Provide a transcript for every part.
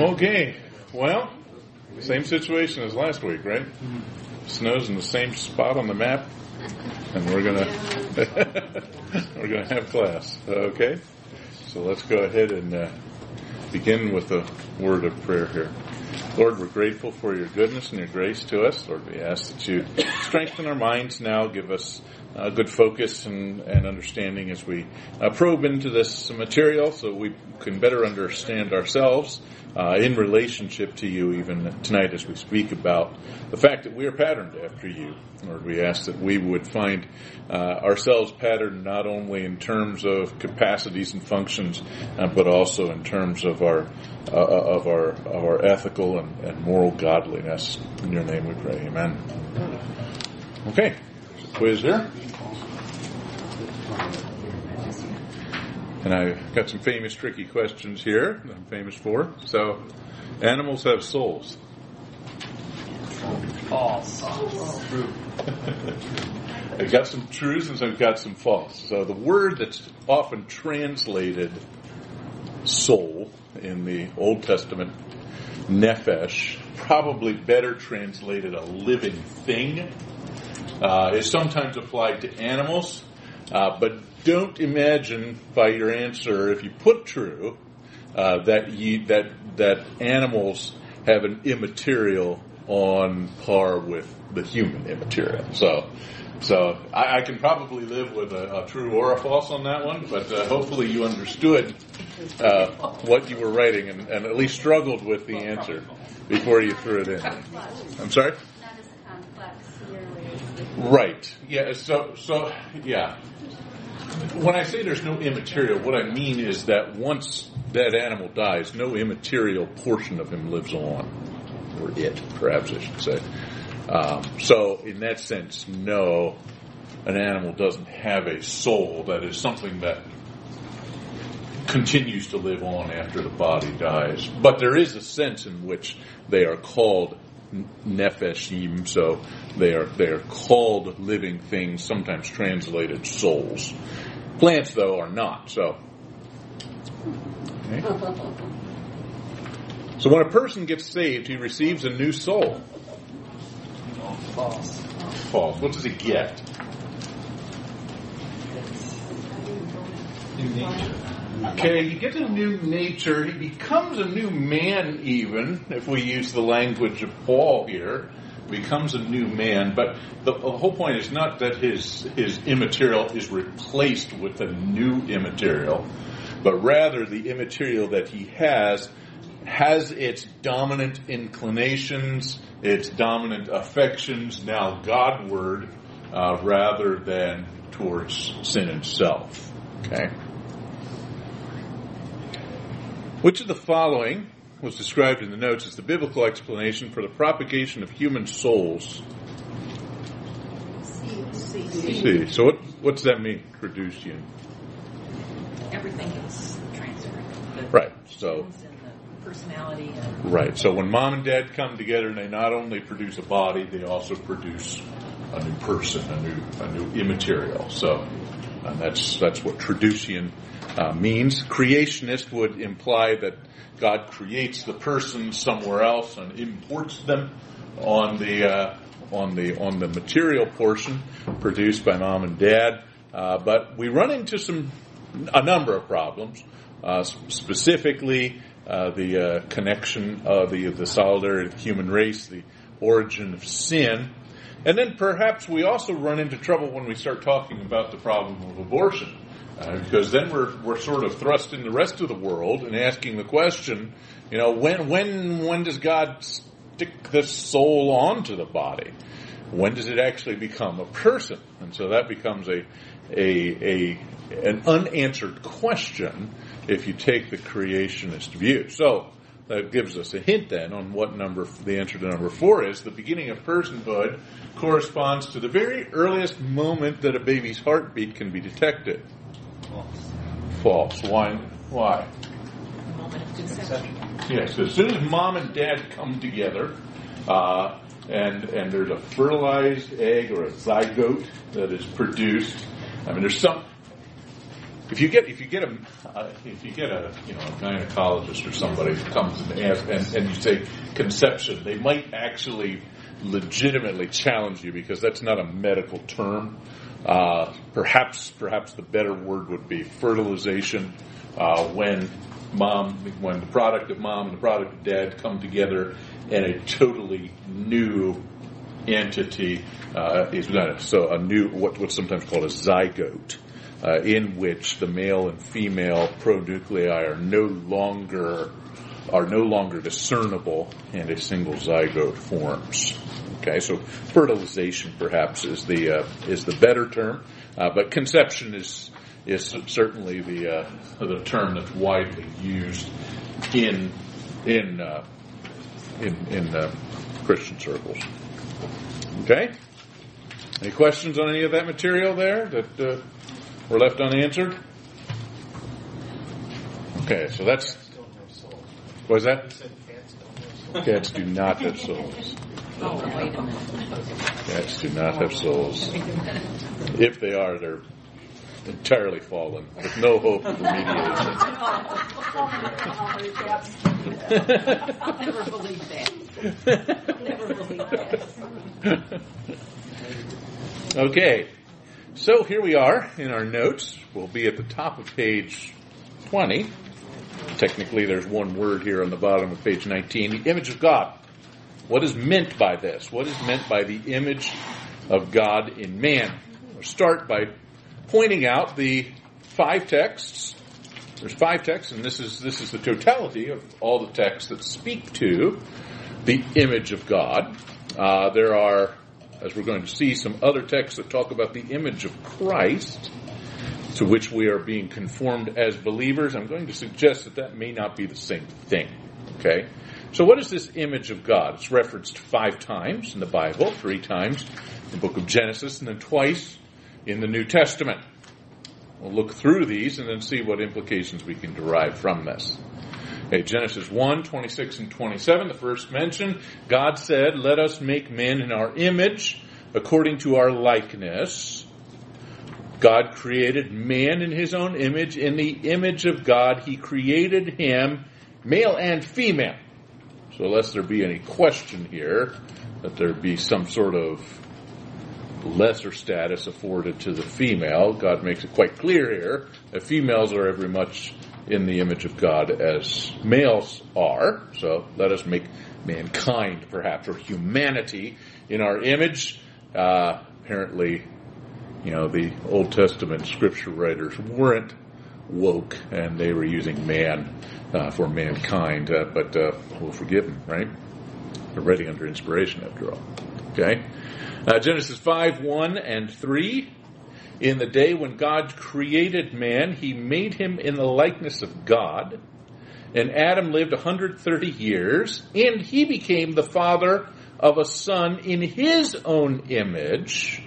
Okay, well, same situation as last week, right? Snow's in the same spot on the map, and we're gonna we're gonna have class. Okay, so let's go ahead and uh, begin with a word of prayer here. Lord, we're grateful for your goodness and your grace to us. Lord, we ask that you strengthen our minds now, give us uh, good focus and, and, understanding as we uh, probe into this material so we can better understand ourselves uh, in relationship to you even tonight as we speak about the fact that we are patterned after you. Lord, we ask that we would find uh, ourselves patterned not only in terms of capacities and functions, uh, but also in terms of our uh, of our of our ethical and, and moral godliness. In your name we pray. Amen. Okay. Here. And I've got some famous tricky questions here that I'm famous for. So, animals have souls. False. True. I've got some truths and I've got some false. So the word that's often translated soul in the Old Testament, nephesh, probably better translated a living thing, uh, is sometimes applied to animals. Uh, but don't imagine by your answer, if you put true, uh, that you, that that animals have an immaterial on par with the human immaterial. So, so I, I can probably live with a, a, true or a false on that one, but uh, hopefully you understood uh, what you were writing and, and, at least struggled with the answer before you threw it in. I'm sorry. Right. Yeah. So. So. Yeah. When I say there's no immaterial, what I mean is that once that animal dies, no immaterial portion of him lives on, or it, perhaps I should say. Um, so, in that sense, no, an animal doesn't have a soul. That is something that continues to live on after the body dies. But there is a sense in which they are called nefeshim, so they are they are called living things, sometimes translated souls. Plants, though, are not. So, okay. so when a person gets saved, he receives a new soul. False. False. What does he get? New nature. Okay, he gets a new nature. He becomes a new man, even if we use the language of Paul here. Becomes a new man, but the, the whole point is not that his his immaterial is replaced with a new immaterial, but rather the immaterial that he has has its dominant inclinations, its dominant affections now Godward uh, rather than towards sin and self. Okay. Which of the following was described in the notes as the biblical explanation for the propagation of human souls? C. See, so what does that mean, Traducian? Everything is transferred. Right. So genes and the personality right. So when mom and dad come together, and they not only produce a body, they also produce a new person, a new a new immaterial. So and that's that's what Traducian uh, means. Creationist would imply that God creates the person somewhere else and imports them on the uh, on the on the material portion produced by mom and dad. Uh, but we run into some a number of problems, uh, specifically uh, the uh, connection of the the solidarity of the human race, the origin of sin, and then perhaps we also run into trouble when we start talking about the problem of abortion. Uh, because then we're we're sort of thrust in the rest of the world and asking the question, you know, when when when does God stick the soul onto the body? When does it actually become a person? And so that becomes a a, a an unanswered question if you take the creationist view. So that gives us a hint then on what number the answer to number four is. The beginning of personhood corresponds to the very earliest moment that a baby's heartbeat can be detected. False. Why? Why? Yes. As soon as mom and dad come together, uh, and and there's a fertilized egg or a zygote that is produced. I mean, there's some. if you get if you get a uh, if you get a you know a gynecologist or somebody who comes and asks and, and you say conception, they might actually legitimately challenge you because that's not a medical term. Uh, perhaps perhaps the better word would be fertilization uh, when mom when the product of mom and the product of dad come together and a totally new entity uh, is so a new what, what's sometimes called a zygote in which the male and female pronuclei are no longer are no longer discernible and a single zygote forms. Okay, so fertilization perhaps is the uh, is the better term, uh, but conception is is certainly the uh, the term that's widely used in in uh, in, in uh, Christian circles. Okay, any questions on any of that material there that uh, were left unanswered? Okay, so that's what is that? Cats do not have souls. Oh, wait a minute. Cats do not have souls. If they are, they're entirely fallen, with no hope of remediation. I'll never believe that. I'll never believe that. Okay, so here we are in our notes. We'll be at the top of page 20. Technically, there's one word here on the bottom of page 19 the image of God. What is meant by this? What is meant by the image of God in man? We'll start by pointing out the five texts. There's five texts, and this is this is the totality of all the texts that speak to the image of God. Uh, there are, as we're going to see, some other texts that talk about the image of Christ, to which we are being conformed as believers. I'm going to suggest that that may not be the same thing. Okay, so what is this image of God? It's referenced five times in the Bible, three times in the book of Genesis, and then twice in the New Testament. We'll look through these and then see what implications we can derive from this. Okay, Genesis 1, 26 and 27, the first mention, God said, let us make man in our image, according to our likeness. God created man in his own image. In the image of God, he created him, male and female. So lest there be any question here, that there be some sort of lesser status afforded to the female. God makes it quite clear here that females are every much in the image of God as males are. So let us make mankind, perhaps, or humanity in our image. Uh, apparently, you know, the Old Testament scripture writers weren't woke and they were using man uh, for mankind, uh, but uh, we'll forgive them, right? They're under inspiration after all. Okay? Uh, Genesis 5 1 and 3. In the day when God created man, he made him in the likeness of God. And Adam lived 130 years, and he became the father of a son in his own image,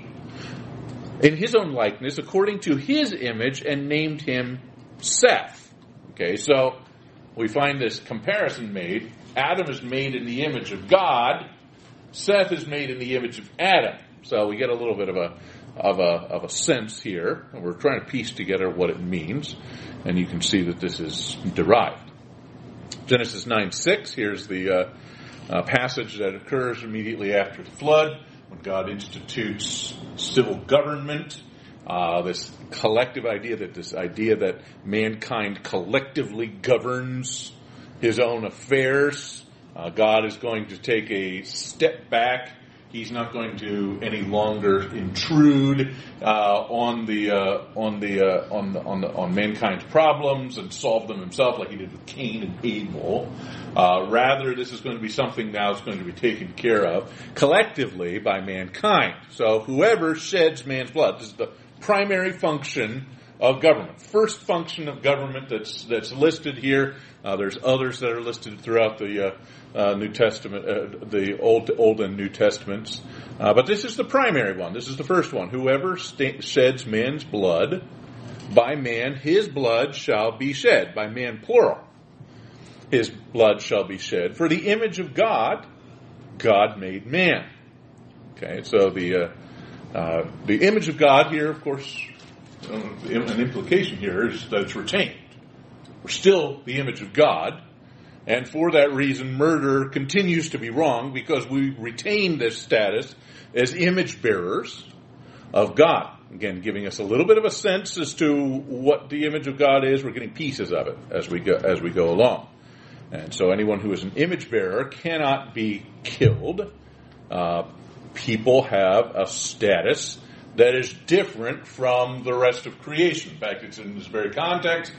in his own likeness, according to his image, and named him Seth. Okay, so we find this comparison made. Adam is made in the image of God, Seth is made in the image of Adam. So we get a little bit of a of a of a sense here. We're trying to piece together what it means, and you can see that this is derived. Genesis nine six. Here's the uh, uh, passage that occurs immediately after the flood, when God institutes civil government. Uh, this collective idea that this idea that mankind collectively governs his own affairs uh, God is going to take a step back. He's not going to any longer intrude uh, on the uh, on the uh, on the, on the, on mankind's problems and solve them himself, like he did with Cain and Abel. Uh, rather, this is going to be something now that's going to be taken care of collectively by mankind. So, whoever sheds man's blood, this is the primary function of government. First function of government that's that's listed here. Uh, there's others that are listed throughout the uh, uh, New Testament, uh, the Old, Old and New Testaments. Uh, but this is the primary one. This is the first one. Whoever st- sheds man's blood, by man his blood shall be shed. By man, plural. His blood shall be shed. For the image of God, God made man. Okay, so the uh, the image of God here, of course, um, an implication here is that it's retained. We're still the image of God, and for that reason, murder continues to be wrong because we retain this status as image bearers of God. Again, giving us a little bit of a sense as to what the image of God is. We're getting pieces of it as we go, as we go along. And so anyone who is an image bearer cannot be killed. Uh, people have a status that is different from the rest of creation. In fact, it's in this very context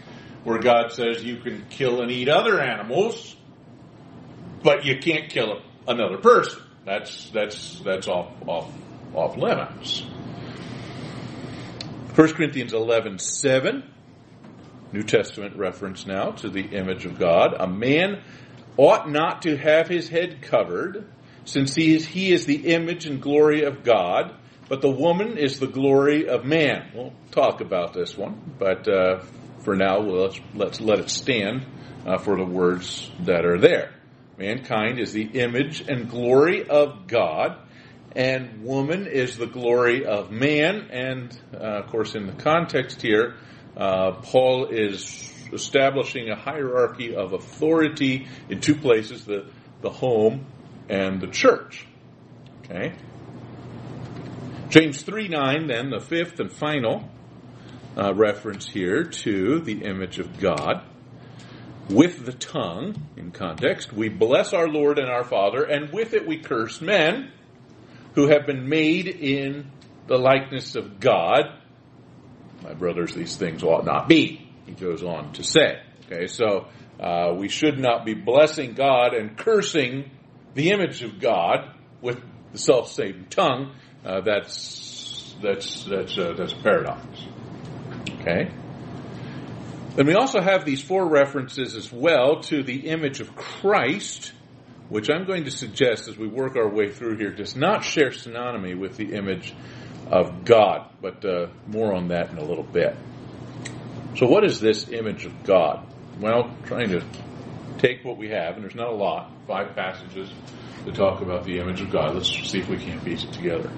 where God says you can kill and eat other animals, but you can't kill another person. That's that's that's off off off limits. 1 Corinthians 11 7, New Testament reference now to the image of God. A man ought not to have his head covered, since he is, he is the image and glory of God, but the woman is the glory of man. We'll talk about this one, but uh, for now, let's, let's let it stand uh, for the words that are there. Mankind is the image and glory of God and woman is the glory of man. And uh, of course, in the context here, uh, Paul is establishing a hierarchy of authority in two places: the the home and the church. Okay. James three nine, then the fifth and final uh, reference here to the image of God. With the tongue, in context, we bless our Lord and our Father, and with it we curse men who have been made in the likeness of God. My brothers, these things ought not be, he goes on to say. Okay, so uh, we should not be blessing God and cursing the image of God with the self-same tongue. Uh, that's that's that's uh, that's a paradox. Okay. Then we also have these four references as well to the image of Christ which I'm going to suggest as we work our way through here, does not share synonymy with the image of God, but uh, more on that in a little bit. So, what is this image of God? Well, trying to take what we have, and there's not a lot, five passages to talk about the image of God. Let's see if we can't piece it together.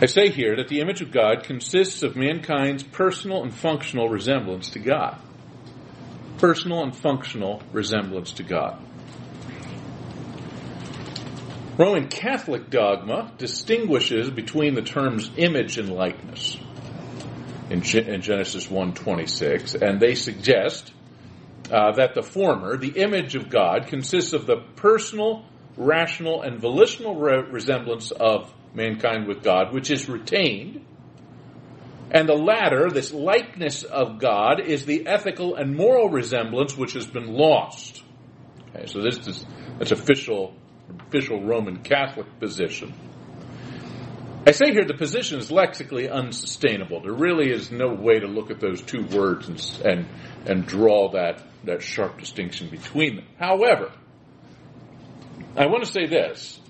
I say here that the image of God consists of mankind's personal and functional resemblance to God. Personal and functional resemblance to God. Roman Catholic dogma distinguishes between the terms image and likeness in, Genesis 1:26, and they suggest uh, that the former, the image of God, consists of the personal, rational, and volitional re- resemblance of mankind with God, which is retained, and the latter, this likeness of God, is the ethical and moral resemblance which has been lost. Okay, so this is that's official official Roman Catholic position. I say here the position is lexically unsustainable. There really is no way to look at those two words and, and, and draw that, that sharp distinction between them. However, I want to say this.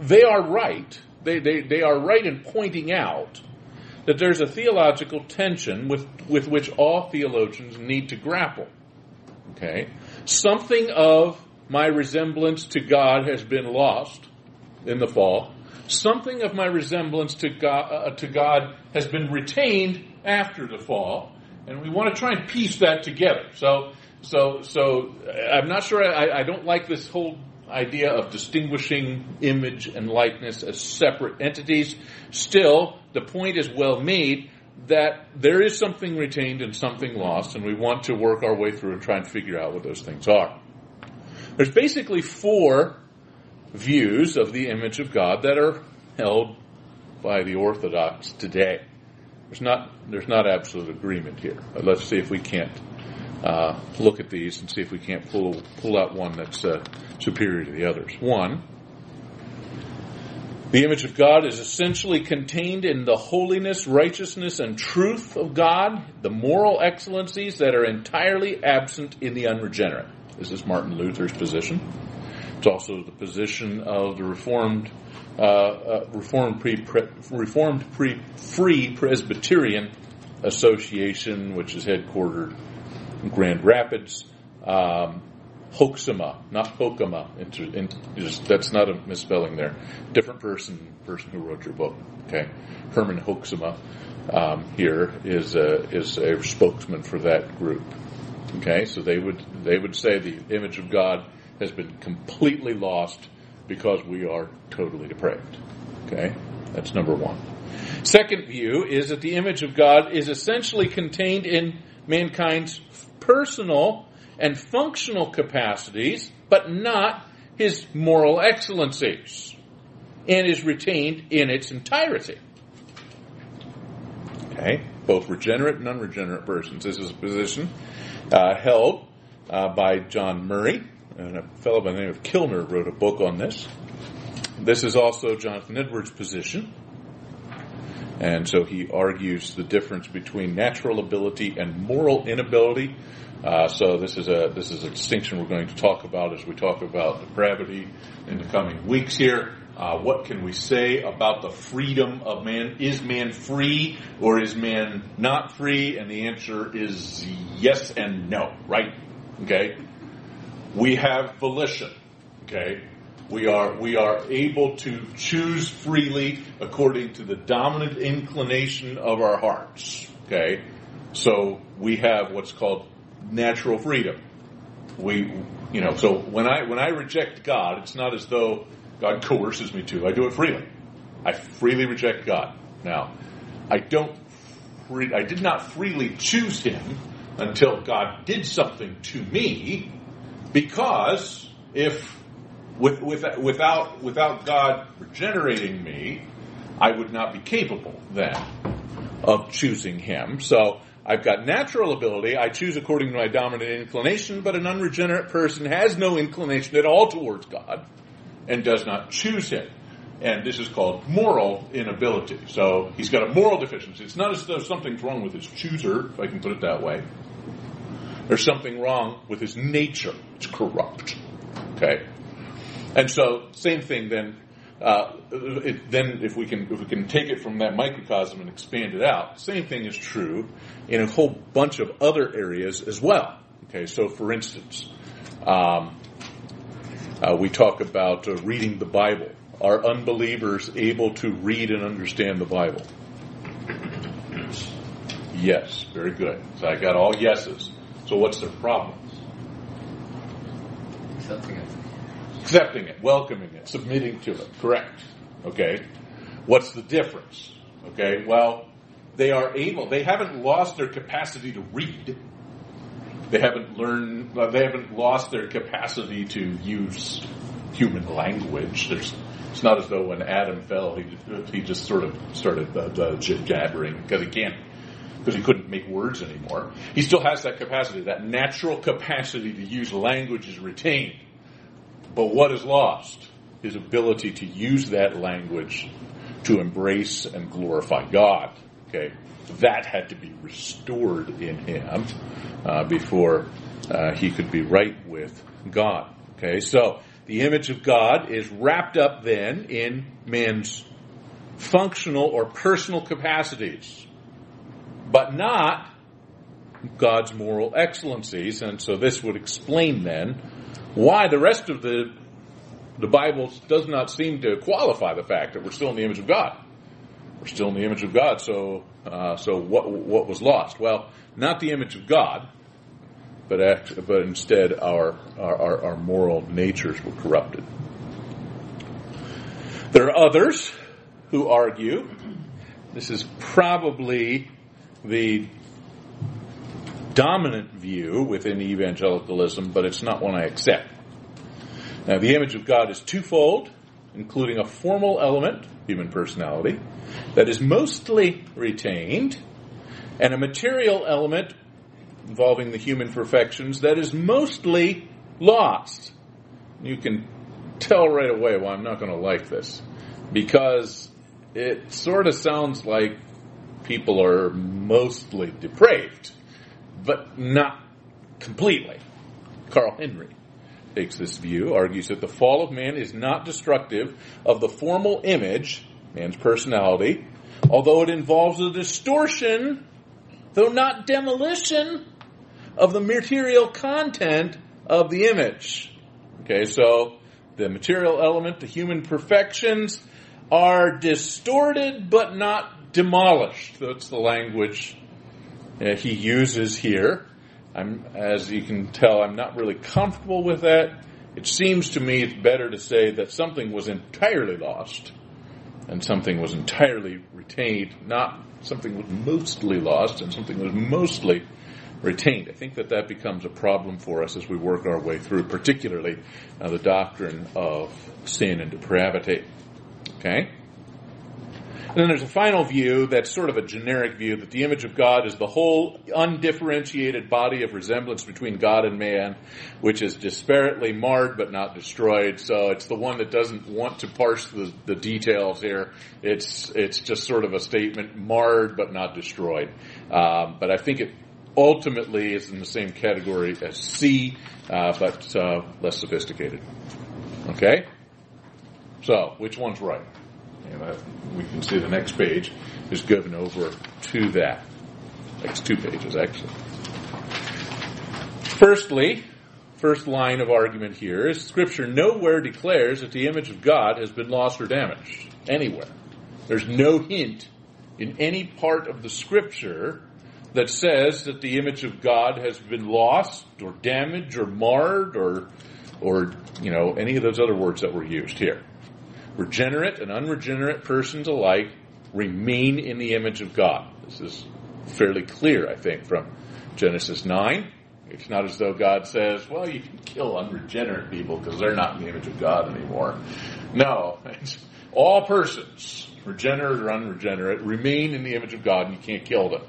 They are right. They, they, they are right in pointing out that there's a theological tension with, with which all theologians need to grapple. Okay? Something of my resemblance to God has been lost in the fall. Something of my resemblance to God, uh, to God has been retained after the fall, and we want to try and piece that together. So, so, so I'm not sure. I, I don't like this whole idea of distinguishing image and likeness as separate entities. Still, the point is well made that there is something retained and something lost, and we want to work our way through and try and figure out what those things are. There's basically four views of the image of God that are held by the Orthodox today. There's not there's not absolute agreement here. But let's see if we can't uh, look at these and see if we can't pull pull out one that's uh, superior to the others. One, the image of God is essentially contained in the holiness, righteousness, and truth of God, the moral excellencies that are entirely absent in the unregenerate. Is this is Martin Luther's position. It's also the position of the Reformed uh, uh, Reformed, pre, pre, Reformed pre, Free Presbyterian Association, which is headquartered in Grand Rapids. Um, not Hoekema. That's not a misspelling there. Different person, person who wrote your book. Okay, Herman Hoeksema um, here is a, is a spokesman for that group. Okay, so they would they would say the image of God has been completely lost because we are totally depraved. Okay, that's number one. Second view is that the image of God is essentially contained in mankind's personal and functional capacities, but not his moral excellencies, and is retained in its entirety. Okay, both regenerate and unregenerate persons. This is a position uh, held uh, by John Murray, and a fellow by the name of Kilner wrote a book on this. This is also Jonathan Edwards' position. And so he argues the difference between natural ability and moral inability. Uh, so this is a this is a distinction we're going to talk about as we talk about depravity in the coming weeks here. Uh, what can we say about the freedom of man? Is man free or is man not free? And the answer is yes and no, right? Okay. We have volition. Okay. We are, we are able to choose freely according to the dominant inclination of our hearts. Okay? So we have what's called natural freedom. We, you know, so when I, when I reject God, it's not as though God coerces me to. I do it freely. I freely reject God. Now, I don't, free, I did not freely choose Him until God did something to me because if with, with, without, without God regenerating me, I would not be capable then of choosing Him. So I've got natural ability. I choose according to my dominant inclination, but an unregenerate person has no inclination at all towards God and does not choose Him. And this is called moral inability. So he's got a moral deficiency. It's not as though something's wrong with his chooser, if I can put it that way. There's something wrong with his nature. It's corrupt. Okay? And so, same thing then. Uh, it, then, if we can if we can take it from that microcosm and expand it out, same thing is true in a whole bunch of other areas as well. Okay, so for instance, um, uh, we talk about uh, reading the Bible. Are unbelievers able to read and understand the Bible? Yes, very good. So I got all yeses. So what's their problem? Accepting it. accepting it, welcoming it, submitting to it. Correct. Okay. What's the difference? Okay. Well, they are able. They haven't lost their capacity to read. They haven't learned. They haven't lost their capacity to use human language. There's. It's not as though when Adam fell, he he just sort of started uh, uh, jabbering because he can't because he couldn't make words anymore. He still has that capacity. That natural capacity to use language is retained. But what is lost? His ability to use that language to embrace and glorify God. Okay, that had to be restored in him uh, before uh, he could be right with God. Okay, so the image of God is wrapped up then in man's functional or personal capacities, but not God's moral excellencies. And so this would explain then why the rest of the the Bible does not seem to qualify the fact that we're still in the image of God. We're still in the image of God. So, uh, so what what was lost? Well, not the image of God, but act, but instead our, our our our moral natures were corrupted. There are others who argue this is probably the dominant view within evangelicalism, but it's not one I accept. Now, the image of God is twofold, including a formal element, human personality, that is mostly retained, and a material element involving the human perfections that is mostly lost. You can tell right away why I'm not going to like this, because it sort of sounds like people are mostly depraved but not completely. Carl Henry takes this view, argues that the fall of man is not destructive of the formal image, man's personality, although it involves a distortion, though not demolition, of the material content of the image. Okay, so the material element, the human perfections, are distorted but not demolished. That's the language uh, he uses here. I'm, as you can tell, I'm not really comfortable with that. It seems to me it's better to say that something was entirely lost and something was entirely retained, not something was mostly lost and something was mostly retained. I think that that becomes a problem for us as we work our way through, particularly uh, the doctrine of sin and depravity. Okay? And then there's a final view that's sort of a generic view that the image of God is the whole undifferentiated body of resemblance between God and man, which is disparately marred but not destroyed. So it's the one that doesn't want to parse the, the details here. It's it's just sort of a statement, marred but not destroyed. Um, but I think it ultimately is in the same category as C, uh, but uh, less sophisticated. Okay. So which one's right? And uh, we can see the next page is given over to that. Next two pages, actually. Firstly, first line of argument here is Scripture nowhere declares that the image of God has been lost or damaged. Anywhere. There's no hint in any part of the Scripture that says that the image of God has been lost or damaged or marred or, or, you know, any of those other words that were used here. Regenerate and unregenerate persons alike remain in the image of God. This is fairly clear, I think, from Genesis 9. It's not as though God says, well, you can kill unregenerate people because they're not in the image of God anymore. No, all persons, regenerate or unregenerate, remain in the image of God and you can't kill them.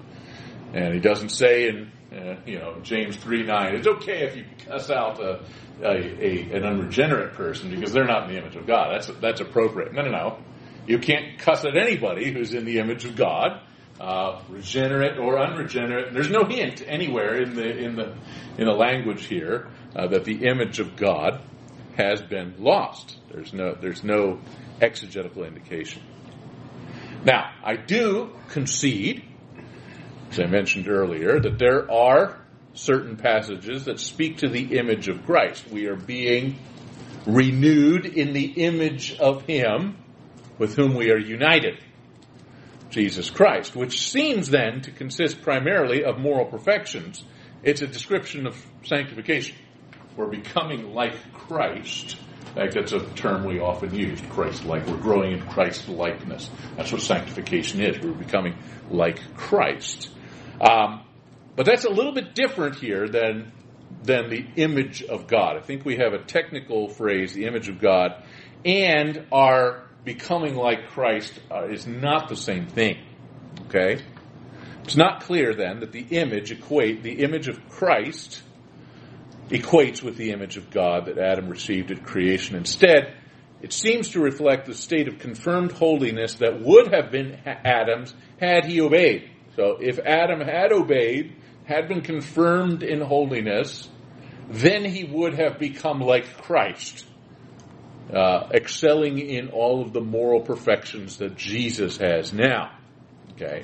And he doesn't say in, uh, you know, James 3 9, it's okay if you cuss out a, a, a, an unregenerate person because they're not in the image of God. That's, that's appropriate. No, no, no. You can't cuss at anybody who's in the image of God, uh, regenerate or unregenerate. There's no hint anywhere in the, in the, in the language here uh, that the image of God has been lost. There's no, there's no exegetical indication. Now, I do concede, as I mentioned earlier, that there are certain passages that speak to the image of Christ. We are being renewed in the image of Him with whom we are united, Jesus Christ, which seems then to consist primarily of moral perfections. It's a description of sanctification. We're becoming like Christ. In fact, that's a term we often use, Christ-like. We're growing in Christ likeness. That's what sanctification is. We're becoming like Christ. Um, but that's a little bit different here than than the image of God. I think we have a technical phrase, the image of God, and our becoming like Christ uh, is not the same thing. Okay? It's not clear then that the image equate the image of Christ equates with the image of God that Adam received at creation. Instead, it seems to reflect the state of confirmed holiness that would have been Adam's had he obeyed. So if Adam had obeyed, had been confirmed in holiness, then he would have become like Christ, uh, excelling in all of the moral perfections that Jesus has now. Okay,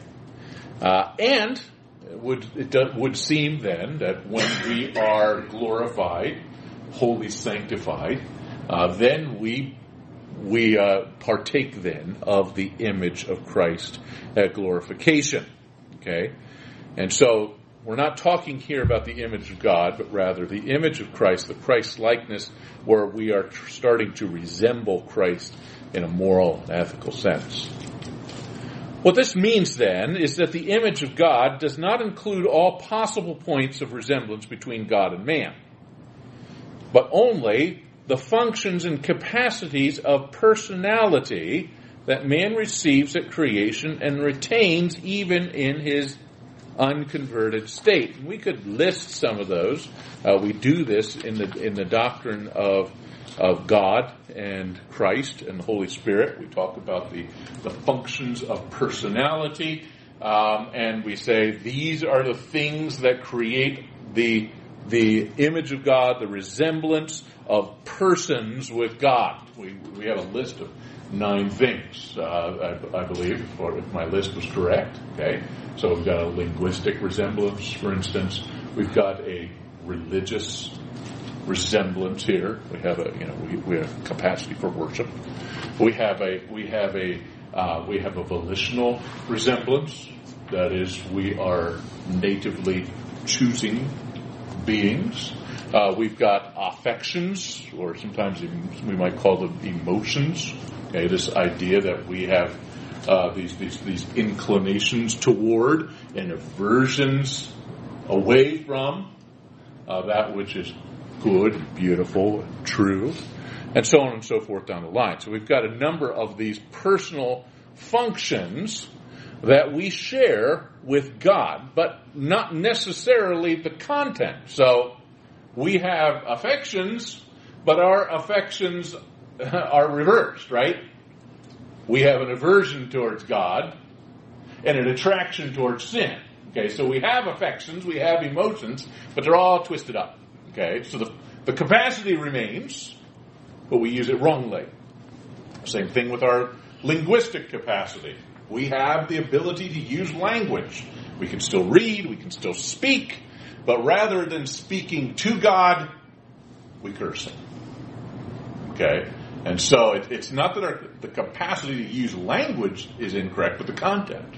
uh, and it would it would seem then that when we are glorified, wholly sanctified, uh, then we we uh, partake then of the image of Christ at glorification. Okay, and so we're not talking here about the image of God, but rather the image of Christ, the Christ likeness, where we are starting to resemble Christ in a moral and ethical sense. What this means then is that the image of God does not include all possible points of resemblance between God and man, but only the functions and capacities of personality that man receives at creation and retains even in his unconverted state. We could list some of those. Uh, we do this in the in the doctrine of of God and Christ and the Holy Spirit. We talk about the the functions of personality, um, and we say these are the things that create the the image of God, the resemblance of persons with God. We we have a list of nine things, uh, I, I, believe, if my list was correct. Okay, so we've got a linguistic resemblance, for instance. We've got a religious resemblance here. We have a you know we, we have capacity for worship. We have a we have a uh, we have a volitional resemblance. That is, we are natively choosing beings. Uh, we've got affections, or sometimes we might call them emotions. Okay, this idea that we have uh, these, these these inclinations toward and aversions away from uh, that which is good, beautiful, true, and so on and so forth down the line. So we've got a number of these personal functions that we share with God, but not necessarily the content. So we have affections, but our affections are reversed, right? We have an aversion towards God and an attraction towards sin. Okay, so we have affections, we have emotions, but they're all twisted up. Okay, so the, the capacity remains, but we use it wrongly. Same thing with our linguistic capacity. We have the ability to use language. We can still read, we can still speak, but rather than speaking to God, we curse Him. Okay? And so it, it's not that our, the capacity to use language is incorrect, but the content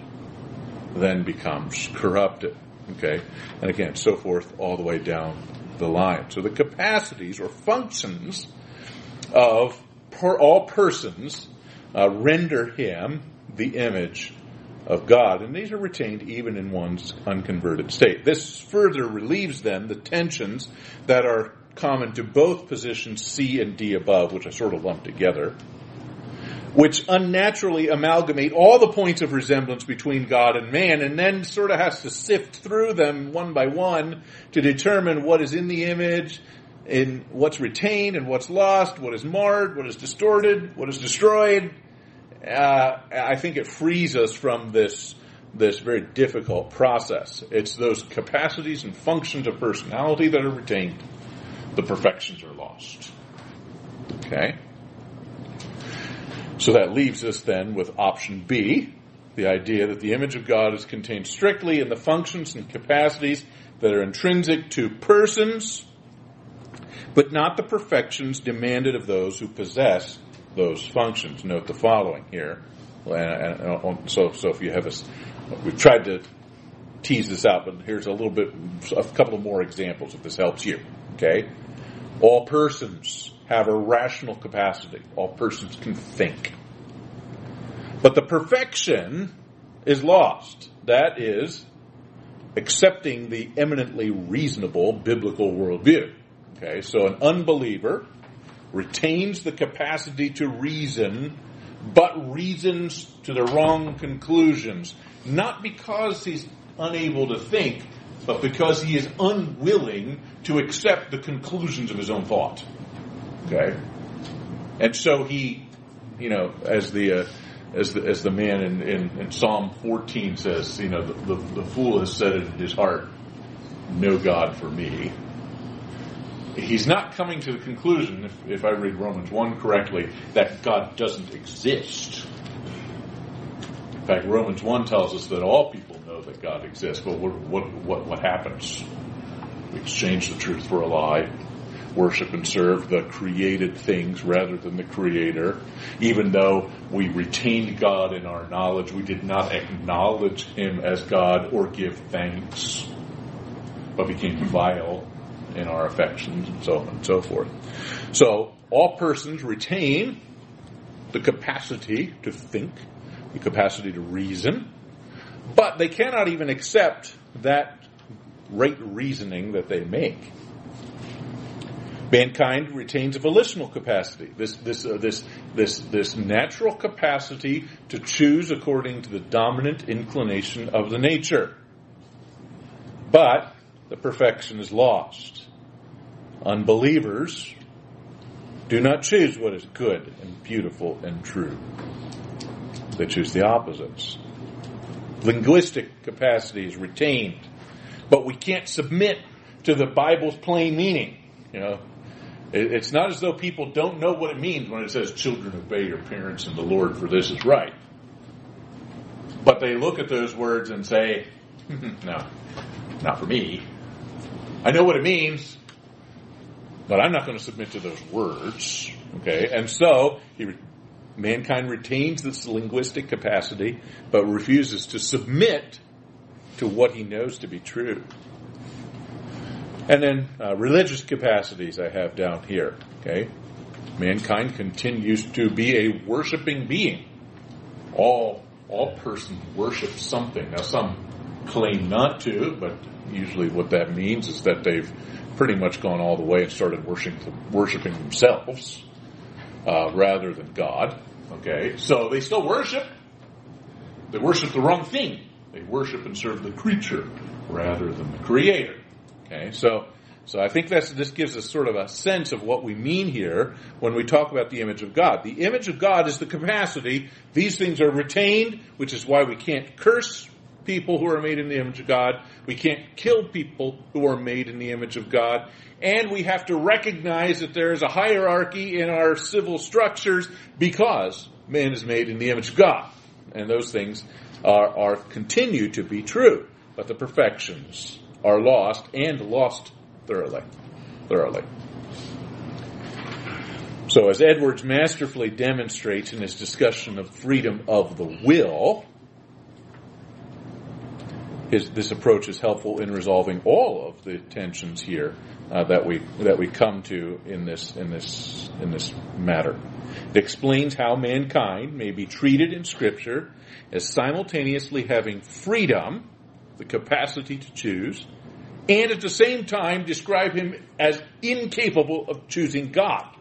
then becomes corrupted. Okay? And again, so forth all the way down the line. So the capacities or functions of per, all persons uh, render him the image of God. And these are retained even in one's unconverted state. This further relieves then the tensions that are common to both positions C and D above, which I sort of lumped together, which unnaturally amalgamate all the points of resemblance between God and man and then sort of has to sift through them one by one to determine what is in the image, in what's retained and what's lost, what is marred, what is distorted, what is destroyed. Uh, I think it frees us from this this very difficult process. It's those capacities and functions of personality that are retained. The perfections are lost. Okay? So that leaves us then with option B, the idea that the image of God is contained strictly in the functions and capacities that are intrinsic to persons, but not the perfections demanded of those who possess those functions. Note the following here. Oh, so, so if you have a, we've tried to tease this out, but here's a little bit, a couple of more examples if this helps you. Okay? All persons have a rational capacity. All persons can think. But the perfection is lost. That is accepting the eminently reasonable biblical worldview. Okay, so an unbeliever retains the capacity to reason, but reasons to the wrong conclusions. Not because he's unable to think, but because he is unwilling to accept the conclusions of his own thought. Okay? And so he, you know, as the, uh, as the, as the man in, in, in, Psalm 14 says, you know, the, the, the fool has said in his heart, no God for me he's not coming to the conclusion, if, if I read Romans 1 correctly, that God doesn't exist. In fact, Romans 1 tells us that all people that God exists, but what, what, what, what happens? We exchange the truth for a lie, worship and serve the created things rather than the Creator. Even though we retained God in our knowledge, we did not acknowledge Him as God or give thanks, but became vile in our affections and so on and so forth. So all persons retain the capacity to think, the capacity to reason, but they cannot even accept that right reasoning that they make. Mankind retains a volitional capacity, this this uh, this this this natural capacity to choose according to the dominant inclination of the nature. But the perfection is lost. Unbelievers do not choose what is good and beautiful and true. They choose the opposites. Linguistic capacity is retained, but we can't submit to the Bible's plain meaning. You know, it's not as though people don't know what it means when it says, "Children, obey your parents and the Lord, for this is right." But they look at those words and say, "No, not for me. I know what it means, but I'm not going to submit to those words. Okay, and so he, mankind retains this linguistic capacity, but refuses to submit to what he knows to be true. And then uh, religious capacities I have down here. Okay, mankind continues to be a worshiping being. All all persons worship something. Now some claim not to, but usually what that means is that they've pretty much gone all the way and started worshiping worshiping themselves uh, rather than God. Okay, so they still worship. They worship the wrong thing. They worship and serve the creature rather than the Creator. Okay, so so I think that's, this gives us sort of a sense of what we mean here when we talk about the image of God. The image of God is the capacity. These things are retained, which is why we can't curse people who are made in the image of God. We can't kill people who are made in the image of God. And we have to recognize that there is a hierarchy in our civil structures because man is made in the image of God. And those things are, are continue to be true. But the perfections are lost and lost thoroughly. Thoroughly. So, as Edwards masterfully demonstrates in his discussion of freedom of the will, his, this approach is helpful in resolving all of the tensions here uh, that we that we come to in this in this in this matter. It explains how mankind may be treated in Scripture as simultaneously having freedom, the capacity to choose, and at the same time describe him as incapable of choosing God.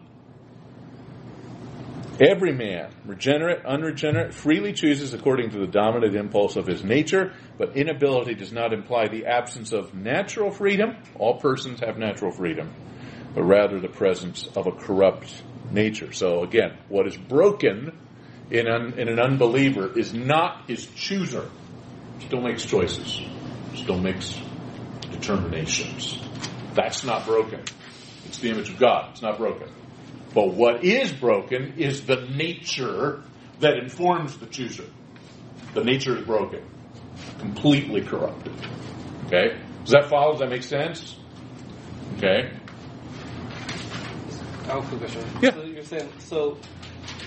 Every man, regenerate, unregenerate, freely chooses according to the dominant impulse of his nature, but inability does not imply the absence of natural freedom. All persons have natural freedom, but rather the presence of a corrupt nature. So again, what is broken in an, in an unbeliever is not his chooser. Still makes choices. Still makes determinations. That's not broken. It's the image of God. It's not broken. But what is broken is the nature that informs the chooser. The nature is broken. Completely corrupted. Okay? Does that follow? Does that make sense? Okay? Oh, quick question. Yeah. So you're saying so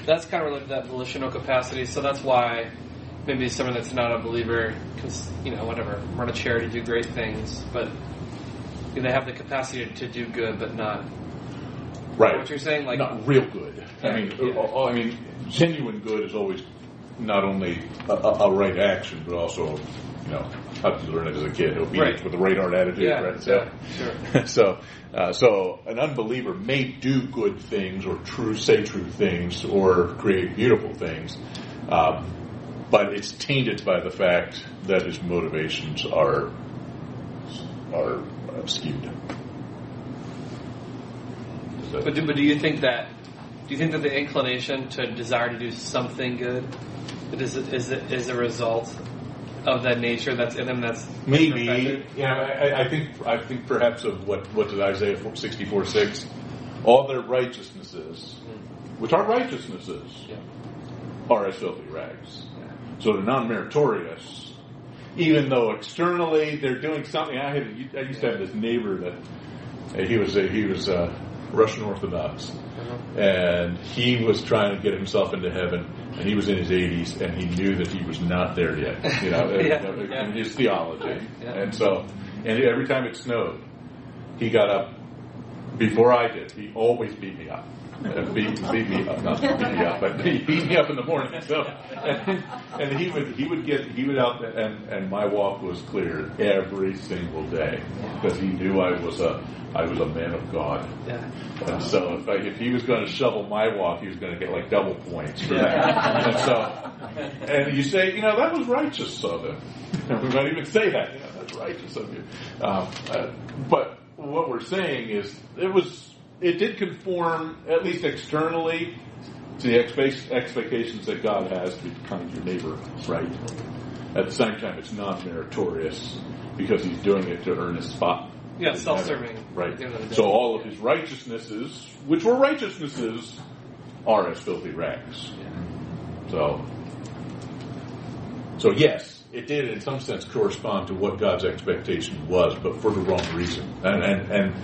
that's kind of related to that volitional capacity. So that's why maybe someone that's not a believer can, you know, whatever, run a charity, do great things, but they have the capacity to do good, but not. Right. What you're saying, like not real good. I mean, Yeah. I mean, genuine good is always not only a, a, a right action, but also, you know, how did you learn it as a kid? Obedience Right. with the right heart attitude, Yeah, right? yeah, sure. so, uh, so an unbeliever may do good things or true, say true things or create beautiful things, um, but it's tainted by the fact that his motivations are are uh, skewed. Is that- But do, but do you think that do you think that the inclination to desire to do something good is is is a result of that nature that's in them that's Maybe, yeah. I, I think I think perhaps of what what did Isaiah sixty four six, all their righteousnesses, which are righteousnesses, Yeah. are as filthy rags. So they're non meritorious, even though externally they're doing something. I had I used to have this neighbor that he was a, he was uh, Russian Orthodox, uh-huh. and he was trying to get himself into heaven. And he was in his 80s, and he knew that he was not there yet. You know, Yeah, in, yeah. his theology. Yeah. And so, and every time it snowed, he got up before I did. He always beat me up. Uh, beat, beat me up, not beat me up, but he beat me up in the morning. So, and, and he would he would get he would out there, and and my walk was clear every single day because he knew I was a I was a man of God. Yeah. And so if, I, if he was going to shovel my walk, he was going to get like double points for Yeah. that. And so, and you say, you know, that was righteous of him. we might even say that, know, that's righteous of you. Um, uh, but what we're saying is, it was, it did conform, at least externally, to the expectations that God has to be kind to your neighbor, right? At the same time, it's non-meritorious because he's doing it to earn his spot. Yeah, self-serving. Right. At the end of the day. So all of his righteousnesses, which were righteousnesses, are as filthy rags. So, so yes, it did in some sense correspond to what God's expectation was, but for the wrong reason. And and and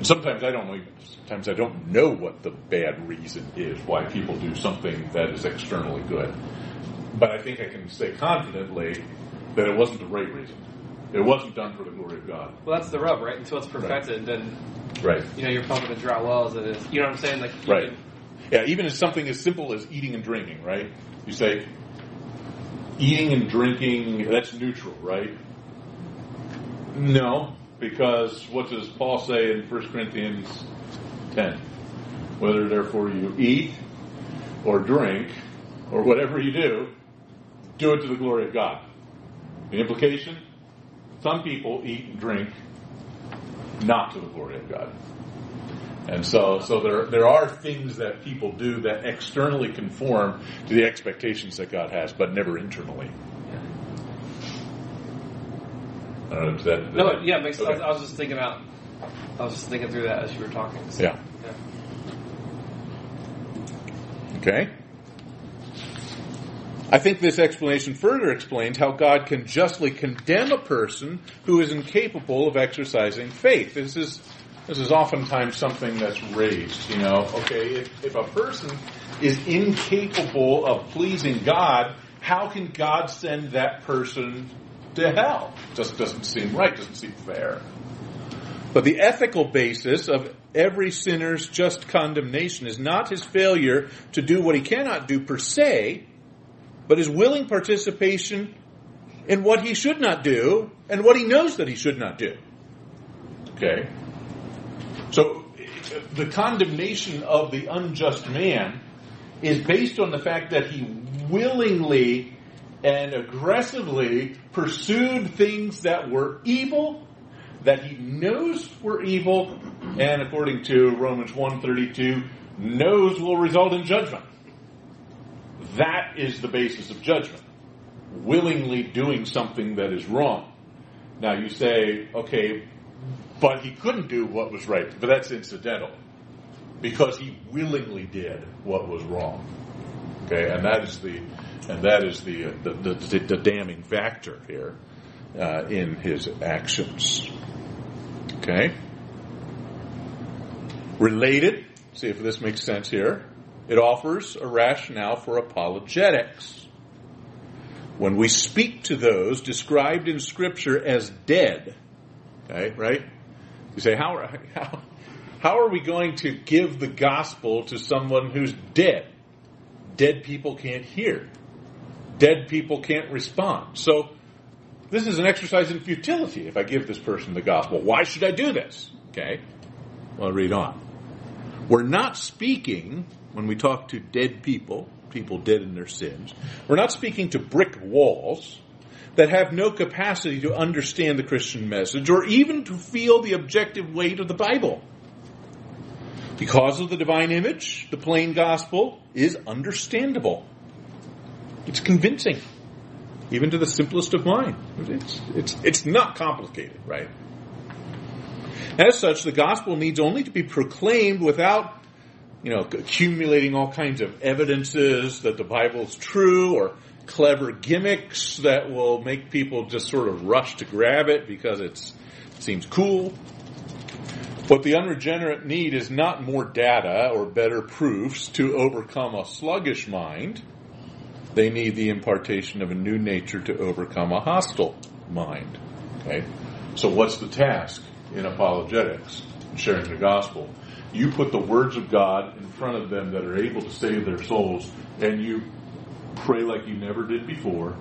And sometimes I don't know. Sometimes I don't know what the bad reason is why people do something that is externally good. But I think I can say confidently that it wasn't the right reason. It wasn't done for the glory of God. Well, that's the rub, right? Until it's perfected, then Right. you know you're pumping drought well as it is. You know what I'm saying? Like Right. can- Yeah, even as something as simple as eating and drinking, right? You say, eating and drinking, that's neutral, right? No, because what does Paul say in 1 Corinthians 10? Whether therefore you eat or drink or whatever you do, do it to the glory of God. The implication? Some people eat and drink not to the glory of God. And so, so there, there are things that people do that externally conform to the expectations that God has, but never internally. I don't know, does that, No, it- yeah, it makes. I, was, I was just thinking out. I was just thinking through that as you were talking. So, Yeah. yeah. Okay? I think this explanation further explains how God can justly condemn a person who is incapable of exercising faith. This is this is oftentimes something that's raised, you know. Okay, if, if a person is incapable of pleasing God, how can God send that person to hell? Just doesn't seem right, doesn't seem fair. But the ethical basis of every sinner's just condemnation is not his failure to do what he cannot do per se, but his willing participation in what he should not do and what he knows that he should not do. Okay? So the condemnation of the unjust man is based on the fact that he willingly and aggressively pursued things that were evil that he knows were evil and according to Romans 132 knows will result in judgment. That is the basis of judgment. Willingly doing something that is wrong. Now you say, okay, but he couldn't do what was right, but that's incidental. Because he willingly did what was wrong. Okay, and that is the and that is the uh, the, the, the damning factor here uh, in his actions. Okay? Related, see if this makes sense here. It offers a rationale for apologetics. When we speak to those described in Scripture as dead, okay, right? You say, how how, how are we going to give the gospel to someone who's dead? Dead people can't hear. Dead people can't respond. So, this is an exercise in futility if I give this person the gospel. Why should I do this? Okay. Well, read on. We're not speaking, when we talk to dead people, people dead in their sins, we're not speaking to brick walls that have no capacity to understand the Christian message or even to feel the objective weight of the Bible. Because of the divine image, the plain gospel is understandable. It's convincing even to the simplest of mind. It's, it's, it's not complicated, right? As such, the gospel needs only to be proclaimed without, you know, accumulating all kinds of evidences that the Bible is true or clever gimmicks that will make people just sort of rush to grab it because it seems cool. What the unregenerate need is not more data or better proofs to overcome a sluggish mind. They need the impartation of a new nature to overcome a hostile mind. Okay? So what's the task in apologetics, sharing the gospel? You put the words of God in front of them that are able to save their souls, and you pray like you never did before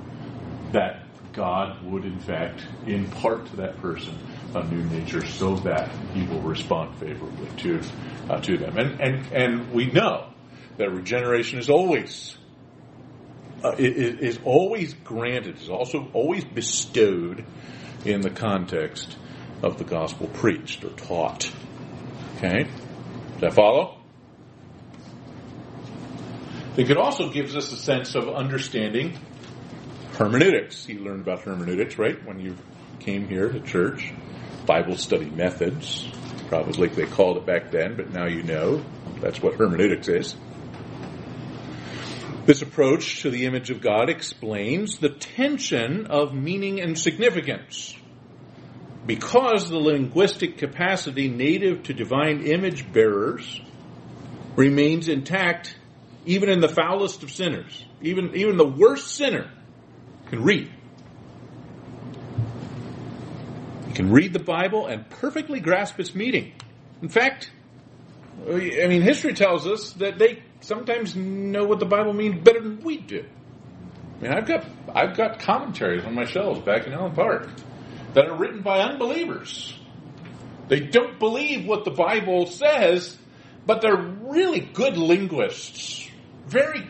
that God would in fact impart to that person a new nature so that he will respond favorably to uh, to them. And and and we know that regeneration is always uh, is, is always granted, is also always bestowed in the context of the gospel preached or taught. Okay? Does that follow? I think it also gives us a sense of understanding hermeneutics. You learned about hermeneutics, right, when you came here to church. Bible study methods. Probably they called it back then, but now you know. That's what hermeneutics is. This approach to the image of God explains the tension of meaning and significance because the linguistic capacity native to divine image bearers remains intact even in the foulest of sinners. Even, even the worst sinner can read. He can read the Bible and perfectly grasp its meaning. In fact, I mean, history tells us that they sometimes know what the Bible means better than we do. I mean, I've got I've got commentaries on my shelves back in Allen Park that are written by unbelievers. They don't believe what the Bible says, but they're really good linguists, very